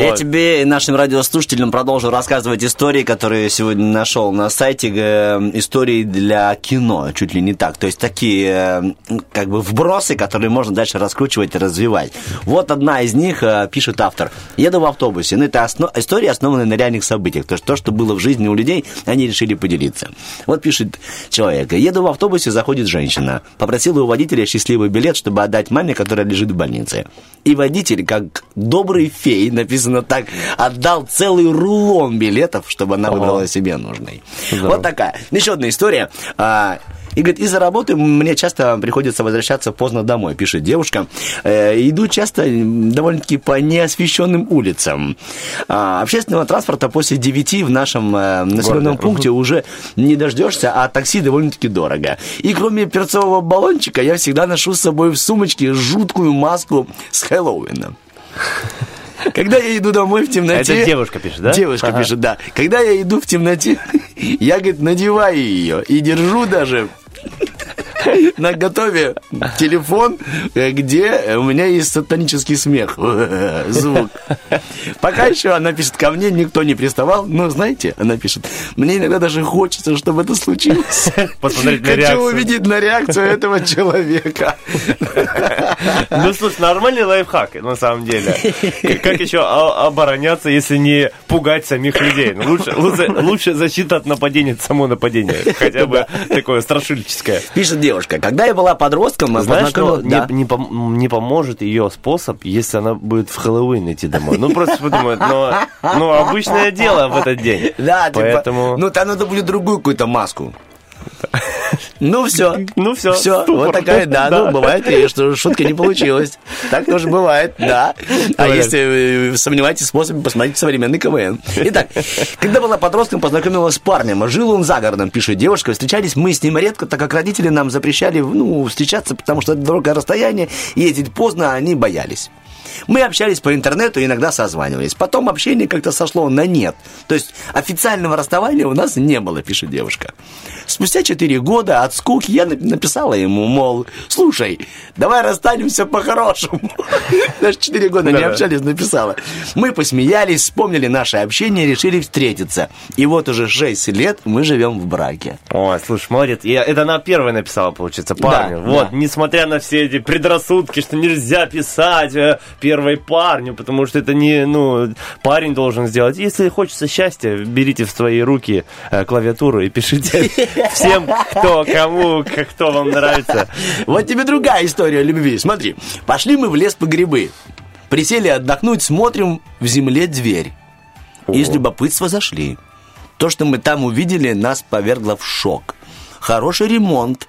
Я тебе и нашим радиослушателям продолжу рассказывать истории, которые сегодня нашел на сайте, э, истории для кино, чуть ли не так. То есть такие э, как бы вбросы, которые можно дальше раскручивать и развивать. Вот одна из них э, пишет автор. Еду в автобусе. Ну, это осно... история, основанная на реальных событиях. То есть то, что было в жизни у людей, они решили поделиться. Вот пишет человек. Еду в автобусе, заходит женщина. Попросила у водителя счастливый билет, чтобы отдать маме, которая лежит в больнице. И водитель, как добрый фей, написано так, отдал целый рулон билетов, чтобы она выбрала себе нужный. Вот такая. Еще одна история. А, И говорит, из-за работы мне часто приходится возвращаться поздно домой, пишет девушка. Э, иду часто довольно-таки по неосвещенным улицам. А, общественного транспорта после 9 в нашем э, населенном Городе. пункте уже не дождешься, а такси довольно-таки дорого. И кроме перцового баллончика я всегда ношу с собой в сумочке жуткую маску с Хэллоуина. Когда я иду домой в темноте... Это девушка пишет, да? Девушка Ага. пишет, да. Когда я иду в темноте, я, говорит, надеваю ее и держу даже на готове телефон, э, где у меня есть сатанический смех. Звук. Пока еще она пишет, ко мне никто не приставал, но знаете, она пишет, мне иногда даже хочется, чтобы это случилось. Посмотреть на Хочу реакцию. увидеть на реакцию этого человека. Ну, слушай, нормальный лайфхак, на самом деле. Как- еще обороняться, если не пугать самих людей? Ну, лучше, лучше, лучше защита от нападения, это само нападение. Хотя бы такое страшильческое. Пишет девушка, когда я была подростком, Знаешь, что познакомилась- не, Да. не пом- не поможет ее способ, если она будет в Хэллоуин идти домой. Ну, просто подумают, но ну, обычное дело в этот день. Да, типа, Поэтому... ну там надо будет другую какую-то маску. Ну все, ну все, все, ступор. вот такая, да, Да. ну бывает, и что шутка не получилась. Так тоже бывает, да. А если сомневаетесь в способе, посмотрите современный КВН. Итак, когда была подростком, познакомилась с парнем. Жил он за городом, пишет девушка. Встречались мы с ним редко, так как родители нам запрещали, ну, встречаться, потому что это долгое расстояние, ездить поздно, они боялись. Мы общались по интернету иногда созванивались. Потом общение как-то сошло на нет. То есть официального расставания у нас не было, пишет девушка. Спустя 4 года от скуки я нап- написала ему, мол, слушай, давай расстанемся по-хорошему. Даже 4 года не общались, написала. Мы посмеялись, вспомнили наше общение, решили встретиться. И вот уже 6 лет мы живем в браке. Ой, слушай, молодец. Я, это она первая написала, получается, парню. Да, вот, да. несмотря на все эти предрассудки, что нельзя писать э, первой парню, потому что это не, ну, парень должен сделать. Если хочется счастья, берите в свои руки э, клавиатуру и пишите всем, кто, кому, кто вам нравится. Вот тебе другая история любви. Смотри, пошли мы в лес по грибы. Присели отдохнуть, смотрим, в земле дверь. Из любопытства зашли. То, что мы там увидели, нас повергло в шок. Хороший ремонт,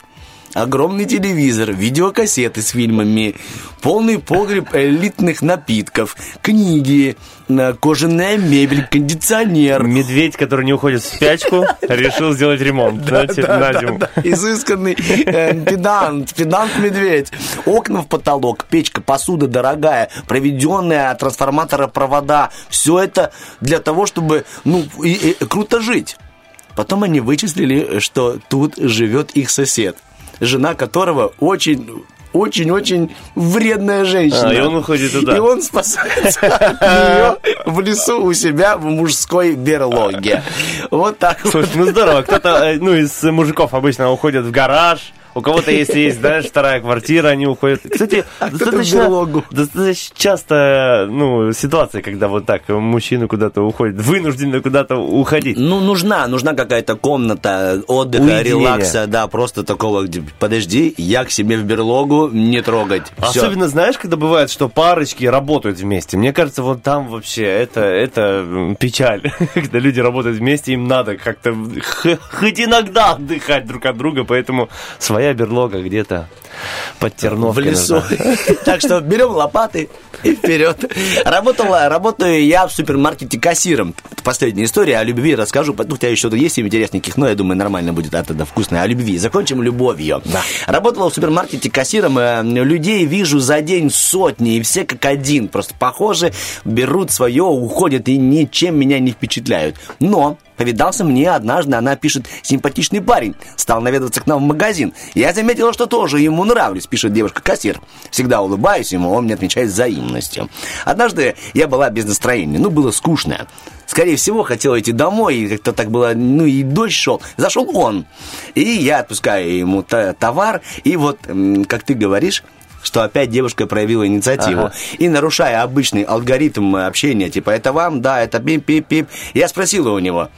огромный телевизор, видеокассеты с фильмами, полный погреб элитных напитков, книги, э, кожаная мебель, кондиционер. Медведь, который не уходит в спячку, решил сделать ремонт на зиму. Изысканный э, педант, педант-медведь. Окна в потолок, печка, посуда дорогая, проведенная от трансформатора провода. Все это для того, чтобы, ну, круто жить. Потом они вычислили, что тут живет их сосед, жена которого очень очень-очень вредная женщина. А, и он уходит туда. И он спасается от нее в лесу у себя в мужской берлоге. Вот так вот. Слушай, ну здорово. Кто-то, э, ну, из мужиков обычно уходят в гараж. У кого-то, если есть, знаешь, вторая квартира, они уходят. Кстати, А достаточно, достаточно часто, ну, ситуация, когда вот так мужчина куда-то уходит, вынуждены куда-то уходить. Ну, нужна, нужна какая-то комната отдыха, Уединения. релакса, да, просто такого, где, подожди, я к себе в берлогу, не трогать. Всё. Особенно, знаешь, когда бывает, что парочки работают вместе. Мне кажется, вот там вообще это, это печаль. Когда люди работают вместе, им надо как-то хоть иногда отдыхать друг от друга, поэтому своя берлога где-то под в Терновкой лесу. нужна. Так что берем лопаты и вперед. Работала, работаю я в супермаркете кассиром. Последняя история о любви расскаю. Ну, у тебя еще есть интересненьких, но я думаю, нормально будет от этого вкусно. О любви. Закончим любовью. Работала в супермаркете кассиром. э, Людей вижу за день сотни, и все как один. Просто похожи, берут свое, уходят и ничем меня не впечатляют. Но повидался мне однажды, она пишет, симпатичный парень, стал наведываться к нам в магазин. Я заметила, что тоже ему нравлюсь, пишет девушка-кассир. Всегда улыбаюсь ему, он мне отвечает взаимностью. Однажды я была без настроения, ну, было скучно. Скорее всего, хотела идти домой, и как-то так было, ну, и дождь шел. Зашел он, и я отпускаю ему товар, и вот, как ты говоришь, что опять девушка проявила инициативу. Ага. И нарушая обычный алгоритм общения, типа, это вам, да, это пип-пип-пип. Я спросила у него,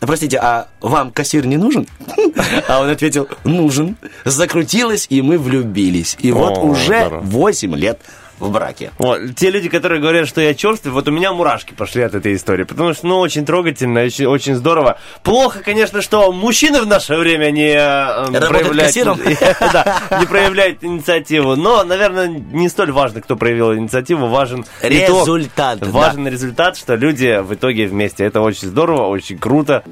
простите, а вам кассир не нужен? А он ответил, нужен. Закрутилось, и мы влюбились. И вот уже здорово. 8 лет в браке. Вот, те люди, которые говорят, что я черствый, вот у меня мурашки пошли от этой истории, потому что, ну, очень трогательно, очень, очень здорово. Плохо, конечно, что мужчины в наше время не э, проявляют, кассиром. да, не проявляют инициативу, но, наверное, не столь важно, кто проявил инициативу, важен итог, Результат, да. важен результат, что люди в итоге вместе. Это очень здорово, очень круто.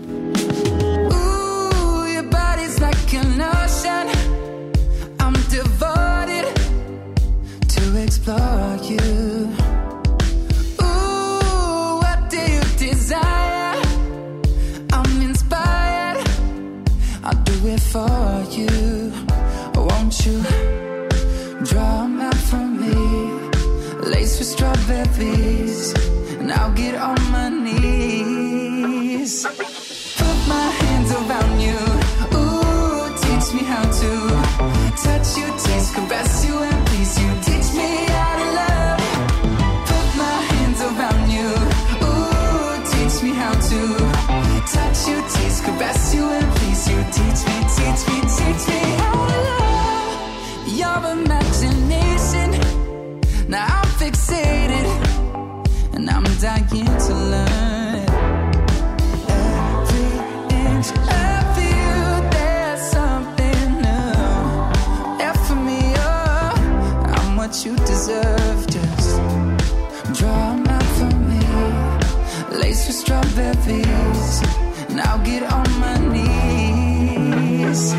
Strawberries, and I'll get on my knees. Put my hands around you. Ooh, teach me how to touch you, taste, caress you, and please you. Teach me how to love. Put my hands around you. Ooh, teach me how to touch you, taste, caress you, and please you. Teach me, teach me, teach me how to love. Your imagination. Now strawberries, I'll get on my knees.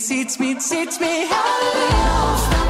seats, seats, seats, seats me. Hallelujah.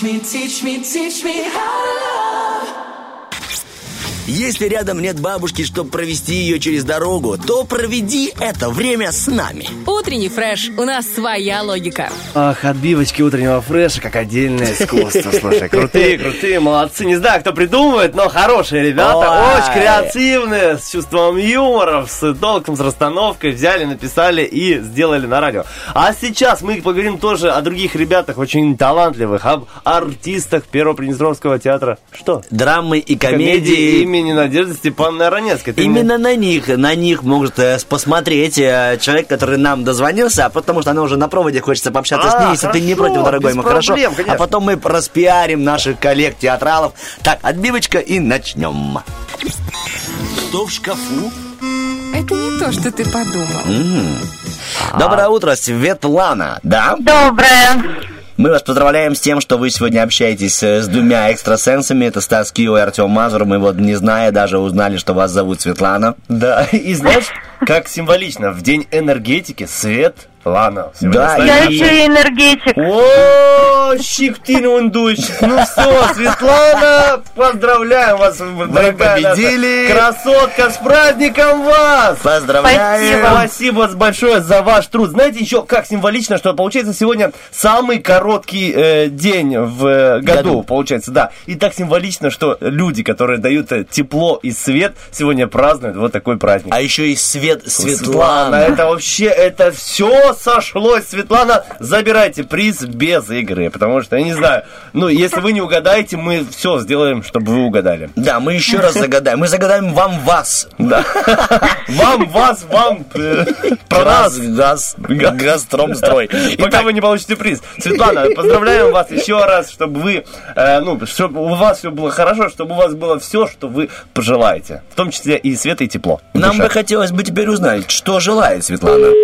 Teach me, teach me, teach me how to love. Если рядом нет бабушки, чтобы провести ее через дорогу, то проведи это время с нами. Утренний фреш. У нас своя логика. Ах, отбивочки утреннего фреша, как отдельное искусство. Слушай, крутые, крутые, молодцы. Не знаю, кто придумывает, но хорошие ребята. Ой. Очень креативные, с чувством юмора, с толком, с расстановкой. Взяли, написали и сделали на радио. А сейчас мы поговорим тоже о других ребятах, очень талантливых, об артистах Первого Приднестровского театра. Что? Драмы и Комедии комедии имени Надежды Степановны Аронецкой. Именно на них, на них может э, посмотреть э, человек, который нам дозвонился, а потому что она уже на проводе, хочется пообщаться с А, ней, если ты не против, дорогой мой, хорошо? конечно. А потом мы распиарим наших коллег театралов. Так, отбивочка и начнем. Что в шкафу? Это не то, что ты подумал. М. Доброе утро, Светлана, да? Доброе. Мы вас поздравляем с тем, что вы сегодня общаетесь э, с двумя экстрасенсами. Это Стас Кио и Артем Мазур. Мы вот, не зная, даже узнали, что вас зовут Светлана. Да, и знаешь, как символично, в день энергетики свет, Лана. Да. Я еще и энергетик. О, щиктин Ну все, Светлана, поздравляем вас, дорогая наша победили. красотка, с праздником вас! Поздравляем! Спасибо большое за ваш труд. Знаете, еще как символично, что получается сегодня самый короткий э, день в э, году, Году. получается, да. И так символично, что люди, которые дают э, тепло и свет, сегодня празднуют вот такой праздник. А еще и Свет Светлана, Светлана. это вообще, это все сошлось. Светлана, забирайте приз без игры, потому что, я не знаю, ну, если вы не угадаете, мы все сделаем, чтобы вы угадали. Да, мы еще раз загадаем. Мы загадаем вам вас. Да. Вам, вас, вам, про нас. Газ, газ, Газпромстрой. Пока вы не получите приз. Светлана, поздравляем вас еще раз, чтобы вы, э, ну, чтобы у вас все было хорошо, чтобы у вас было все, что вы пожелаете. В том числе и свет, и тепло. нам бы хотелось бы теперь узнать, что желает Светлана.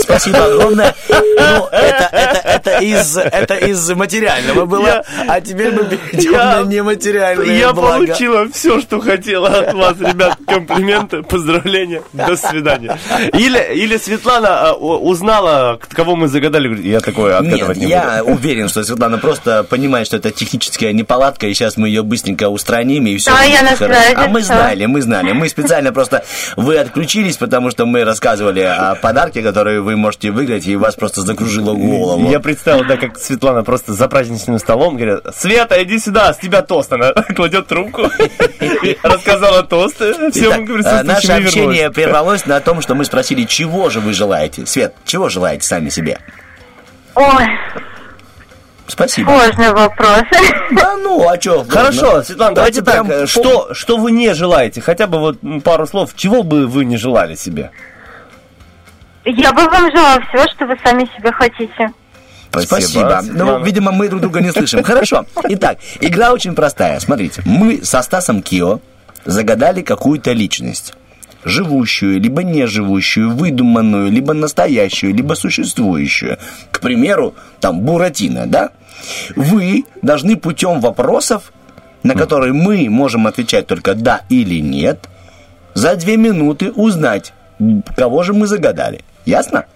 Спасибо огромное. Ну, это, это, из, это из материального было, Я- а теперь мы перейдем Я- на нематериальные Я блага. получила все, что хотела от вас, ребят. Комплименты, поздравления, до свидания. Или, или Светлана а, узнала, кого мы загадали, говорит, я такое Нет, отгадывать не я буду. уверен, что Светлана просто понимает, что это техническая неполадка, и сейчас мы ее быстренько устраним, и все Да, я хорошо. А мы знали, мы знали. Мы специально просто... Вы отключились, потому что мы рассказывали о подарке, который вы можете выиграть, и вас просто закружило голову. Я представил, да, как Светлана просто за праздничным столом говорит, Света, иди сюда, с тебя тост. Она кладет трубку, и рассказала тост, всем э, наше общение прервалось на том, что мы спросили, чего же вы желаете. Свет, чего желаете сами себе? Ой, Спасибо. сложный вопрос. Да ну, а что? Хорошо, Светлана, давайте, так, прям э, по- что, что вы не желаете? Хотя бы вот пару слов, чего бы вы не желали себе? Я бы вам желала всего, что вы сами себе хотите. Спасибо. Ну, видимо, мы друг друга не слышим. Хорошо. Итак, игра очень простая. Смотрите, мы со Стасом Кио загадали какую-то личность. Живущую, либо не живущую, выдуманную, либо настоящую, либо существующую. К примеру, там, Буратино, да? Вы должны путем вопросов, на которые мы можем отвечать только да или нет, за две минуты узнать, кого же мы загадали. Ясно?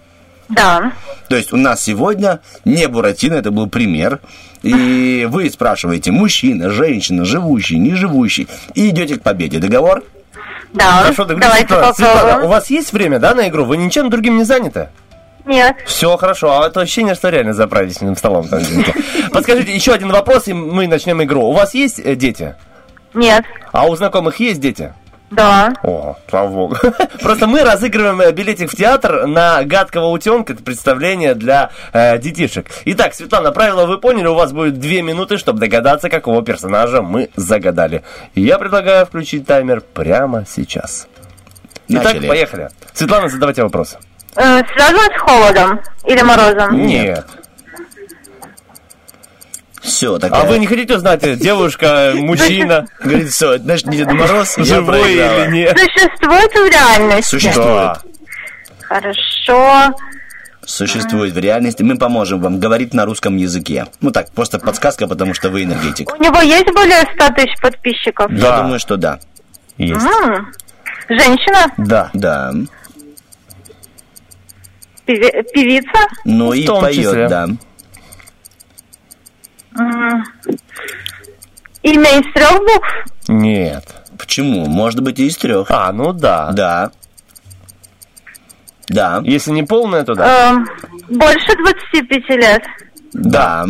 Да. То есть у нас сегодня не Буратино, это был пример. И вы спрашиваете, мужчина, женщина, живущий, не живущий, и идете к победе. Договор? Да, Хорошо, договорились. давайте Светлана, у вас есть время, да, на игру? Вы ничем другим не заняты? Нет. Все хорошо, а это ощущение, что реально за праздничным столом. там. Подскажите, еще один вопрос, и мы начнем игру. У вас есть э, дети? Нет. А у знакомых есть дети? Да. О, слава богу. Просто мы разыгрываем э, билетик в театр на гадкого утенка. Это представление для э, детишек. Итак, Светлана, правила вы поняли. У вас будет две минуты, чтобы догадаться, какого персонажа мы загадали. И я предлагаю включить таймер прямо сейчас. Итак, Начали. поехали. Светлана, задавайте вопрос. Э, связано с холодом или морозом? Нет. Все, так. А вы не хотите узнать, девушка, мужчина? Говорит, все, значит, не Дед Мороз, Живой или нет? Существует в реальности? Существует. Да. Хорошо. Существует в реальности. Мы поможем вам говорить на русском языке. Ну так, просто подсказка, потому что вы энергетик. У него есть более 100 тысяч подписчиков? Я думаю, что да. Есть. М, Женщина? Да. Да. Певица? Ну и поет, да. М, Имя из трех букв? Нет. Почему? Может быть и из трех. А, ну да. Да. Да. Если не полная, то да. Эм, Больше 25 лет. Да.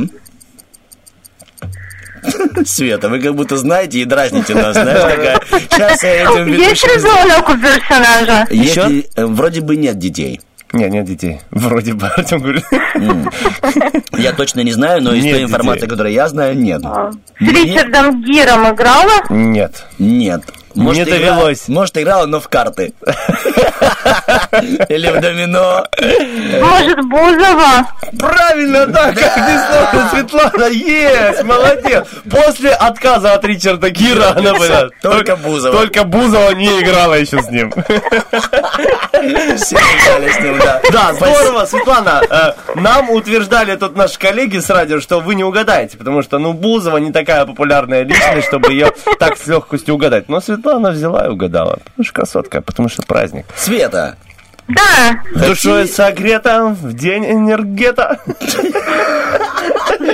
Света, вы как будто знаете и дразните нас, знаешь, такая. Сейчас я этим Есть ребенок у персонажа? Если, э, вроде бы нет детей. Нет, нет детей. Вроде бы, Артем говорит. Я точно не знаю, но из той информации, которую я знаю, нет. С Ричардом Гиром играла? Нет. Нет. Не довелось. может, играла, но в карты. Или в домино. Может, Бузова? Правильно, да, как безусловно, Светлана, есть, молодец. После отказа от Ричарда Гира она была. Только Бузова. Только Бузова не играла еще с ним. Все играли с ним, да. Да, здорово, Светлана. э, Нам утверждали тут наши коллеги с радио, что вы не угадаете, потому что, ну, Бузова не такая популярная личность, чтобы ее так с легкостью угадать. Но Светлана взяла и угадала. Потому что красотка, потому что праздник. Света, Да. Душой согрета в день энергета.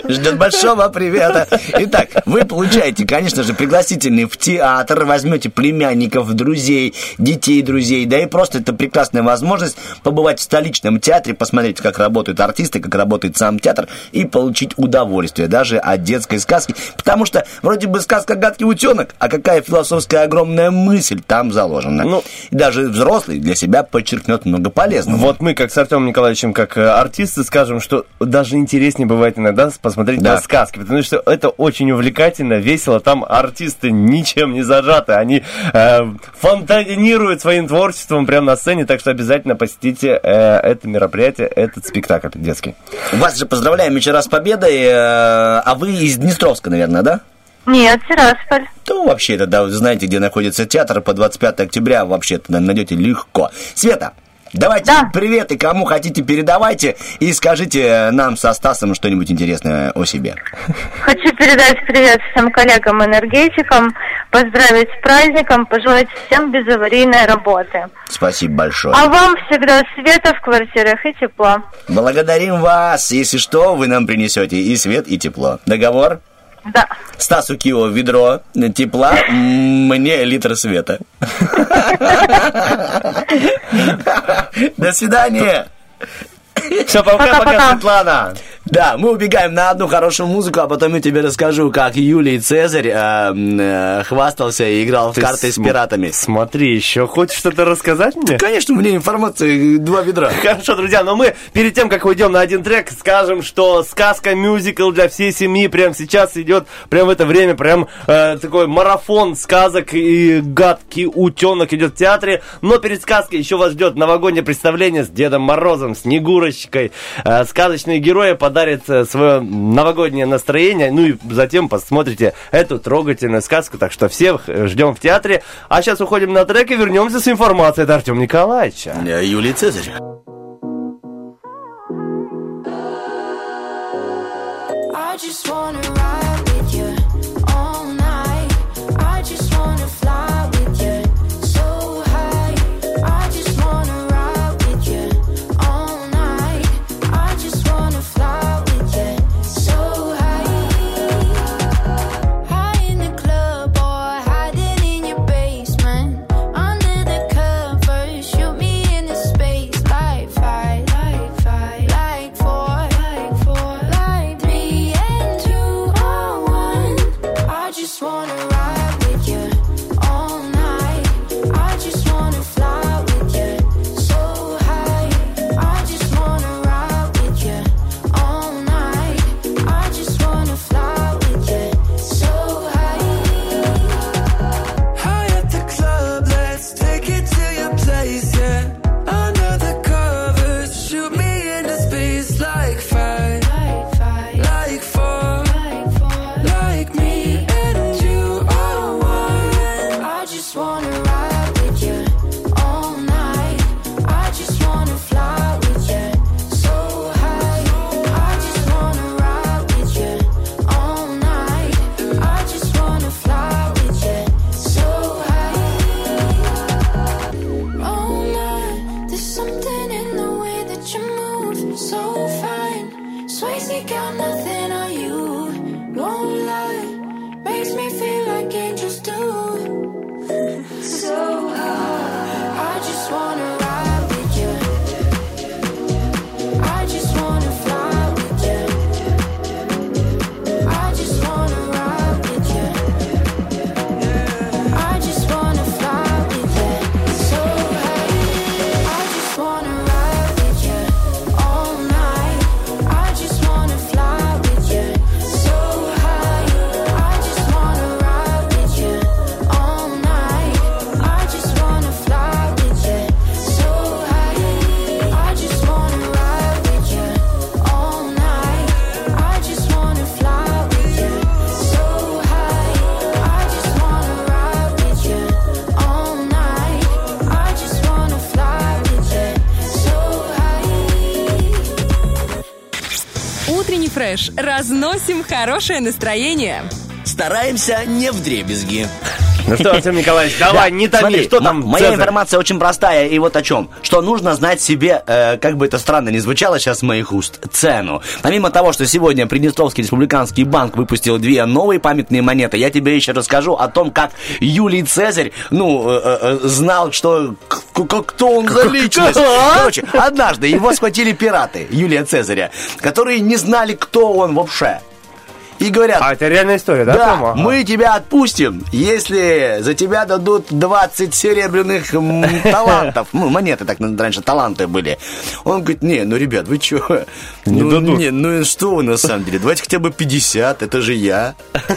Ждет большого привета. Итак, вы получаете, конечно же, пригласительный в театр, возьмете племянников, друзей, детей друзей, да и просто это прекрасная возможность побывать в столичном театре, посмотреть, как работают артисты, как работает сам театр, и получить удовольствие даже от детской сказки. Потому что вроде бы сказка «Гадкий утенок», а какая философская огромная мысль там заложена. Ну, и даже взрослый для себя подчеркнет много полезного. Вот мы, как с Артемом Николаевичем, как э, артисты, скажем, что даже интереснее бывает иногда посмотреть Да. на сказки, потому что это очень увлекательно, весело. Там артисты ничем не зажаты, они э, фонтанируют своим творчеством прямо на сцене, так что обязательно посетите э, это мероприятие, этот спектакль детский. Вас же поздравляем еще раз с победой, э, а вы из Днестровска, наверное, да? Нет, Тирасполь. То вообще это, да, вы знаете, где находится театр, по 25 октября вообще туда найдете легко. Света, давайте привет и кому хотите передавайте и скажите нам со Стасом что-нибудь интересное о себе. Хочу передать привет всем коллегам-энергетикам, поздравить с праздником, пожелать всем безаварийной работы. Спасибо большое. А вам всегда света в квартирах и тепла. Благодарим вас. Если что, вы нам принесете и свет, и тепло. Договор? Да. Стасу Кио ведро тепла, мне литр света. До свидания. Все, пока-пока, Светлана. Да, мы убегаем на одну хорошую музыку, а потом я тебе расскажу, как Юлий Цезарь э, э, хвастался и играл в Ты карты с см- пиратами. Смотри, еще хочешь что-то рассказать мне? Конечно, у меня информация, два ведра. Хорошо, друзья, но мы перед тем, как уйдем на один трек, скажем, что сказка мюзикл для всей семьи прямо сейчас идет, прямо в это время, прям э, такой марафон сказок и гадкий утенок идет в театре. Но перед сказкой еще вас ждет новогоднее представление с Дедом Морозом, Снегурочкой. Э, сказочные герои подарят э, свое новогоднее настроение, ну и затем посмотрите эту трогательную сказку. Так что всех э, ждем в театре. А сейчас уходим на трек и вернемся с информацией от Артема Николаевича. Юлий Цезарь. I just wanna фреш. Разносим хорошее настроение. Стараемся не в дребезги. Ну что, Артем Николаевич, давай, Да, не томи, смотри, что там? Моя Цезарь? информация очень простая, и вот о чем. Что нужно знать себе, э, как бы это странно ни звучало сейчас с моих уст, цену. Помимо того, что сегодня Приднестровский республиканский банк выпустил две новые памятные монеты, я тебе еще расскажу о том, как Юлий Цезарь, ну, э, э, э, знал, что к- к- кто он за личность. Короче, однажды его схватили пираты Юлия Цезаря, которые не знали, кто он вообще. И говорят... А, это реальная история, да, Да, Тома? Мы тебя отпустим, если за тебя дадут 20 серебряных талантов. Ну, монеты так ну, раньше таланты были. Он говорит, не, ну, ребят, вы что? Не ну, дадут. Не, ну, что вы на самом деле? Давайте хотя бы 50, это же я.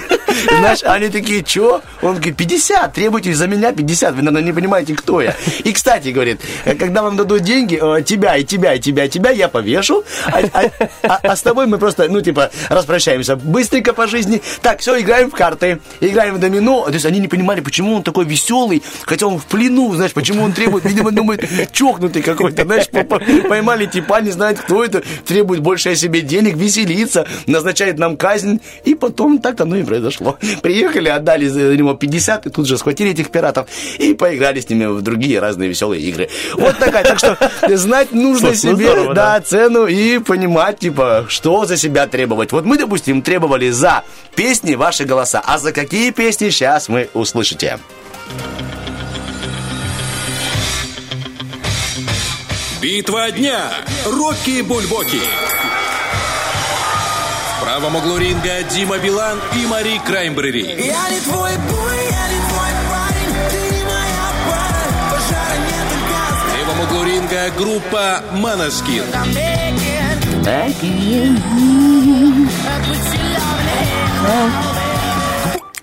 Знаешь, они такие, что? Он говорит, 50, требуйте за меня 50, вы, наверное, не понимаете, кто я. И, кстати, говорит, когда вам дадут деньги, э, тебя и тебя, и тебя, и тебя я повешу, а, а- а- а с тобой мы просто, ну, типа, распрощаемся быстренько по жизни. Так, все, играем в карты, играем в домино. То есть они не понимали, почему он такой веселый, хотя он в плену, знаешь, почему он требует, видимо, думает, чокнутый какой-то, знаешь, по- по- поймали типа, не знает, кто это, требует больше о себе денег, веселится, назначает нам казнь, и потом так оно и произошло. Приехали, отдали за него 50, и тут же схватили этих пиратов и поиграли с ними в другие разные веселые игры. Вот такая, так что знать нужно ну себе, да. цену и понимать, типа, что за себя требовать. Вот мы, допустим, требовали за песни ваши голоса, а за какие песни сейчас мы услышите. Битва дня. Рокки Бульбоки. В правом углу ринга Дима Билан и Мари Краймбрери. Я не твой бой, я не твой парень, ты не моя пара, пожара нет только В левом углу ринга группа Манаскин. Oh.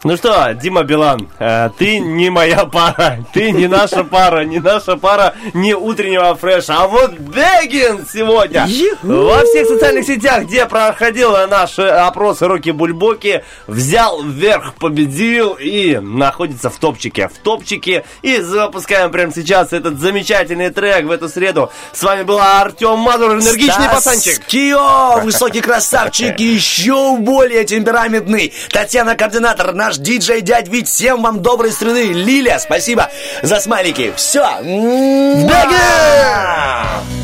Ну что, Дима Билан, э, ты не моя пара, ты не наша пара, не наша пара, не утреннего фреша, а вот Бегин сегодня во всех социальных сетях, где проходил наш э, опрос Роки Бульбоки, взял вверх, победил и находится в топчике. В топчике и запускаем прямо сейчас этот замечательный трек в эту среду. С вами был Артем Мазур, энергичный Стас пацанчик. Кио, высокий красавчик еще более темпераментный. Татьяна, координатор, наш диджей дядь Вить. Всем вам доброй среды. Лиля, спасибо за смайлики. Все. I'm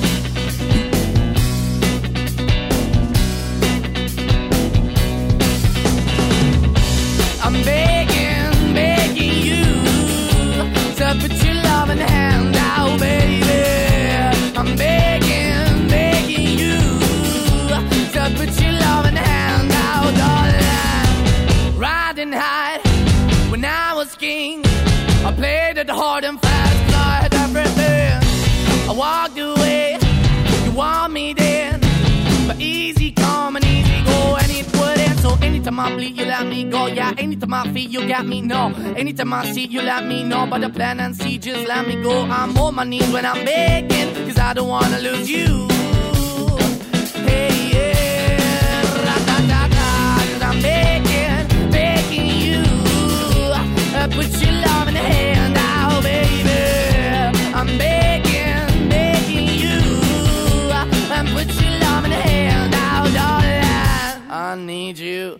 anytime I bleed, you let me go. Yeah, anytime I feel, you got me. No, anytime I see, you let me know. But the plan and see, just let me go. I'm on my knees when I'm begging, cause I don't wanna lose you. Hey, yeah, ra-da-da-da, 'cause I'm begging, begging you. Uh, put your love in the hand out, baby. I'm begging. I need you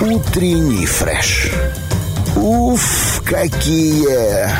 Утренний фреш. Уф, какие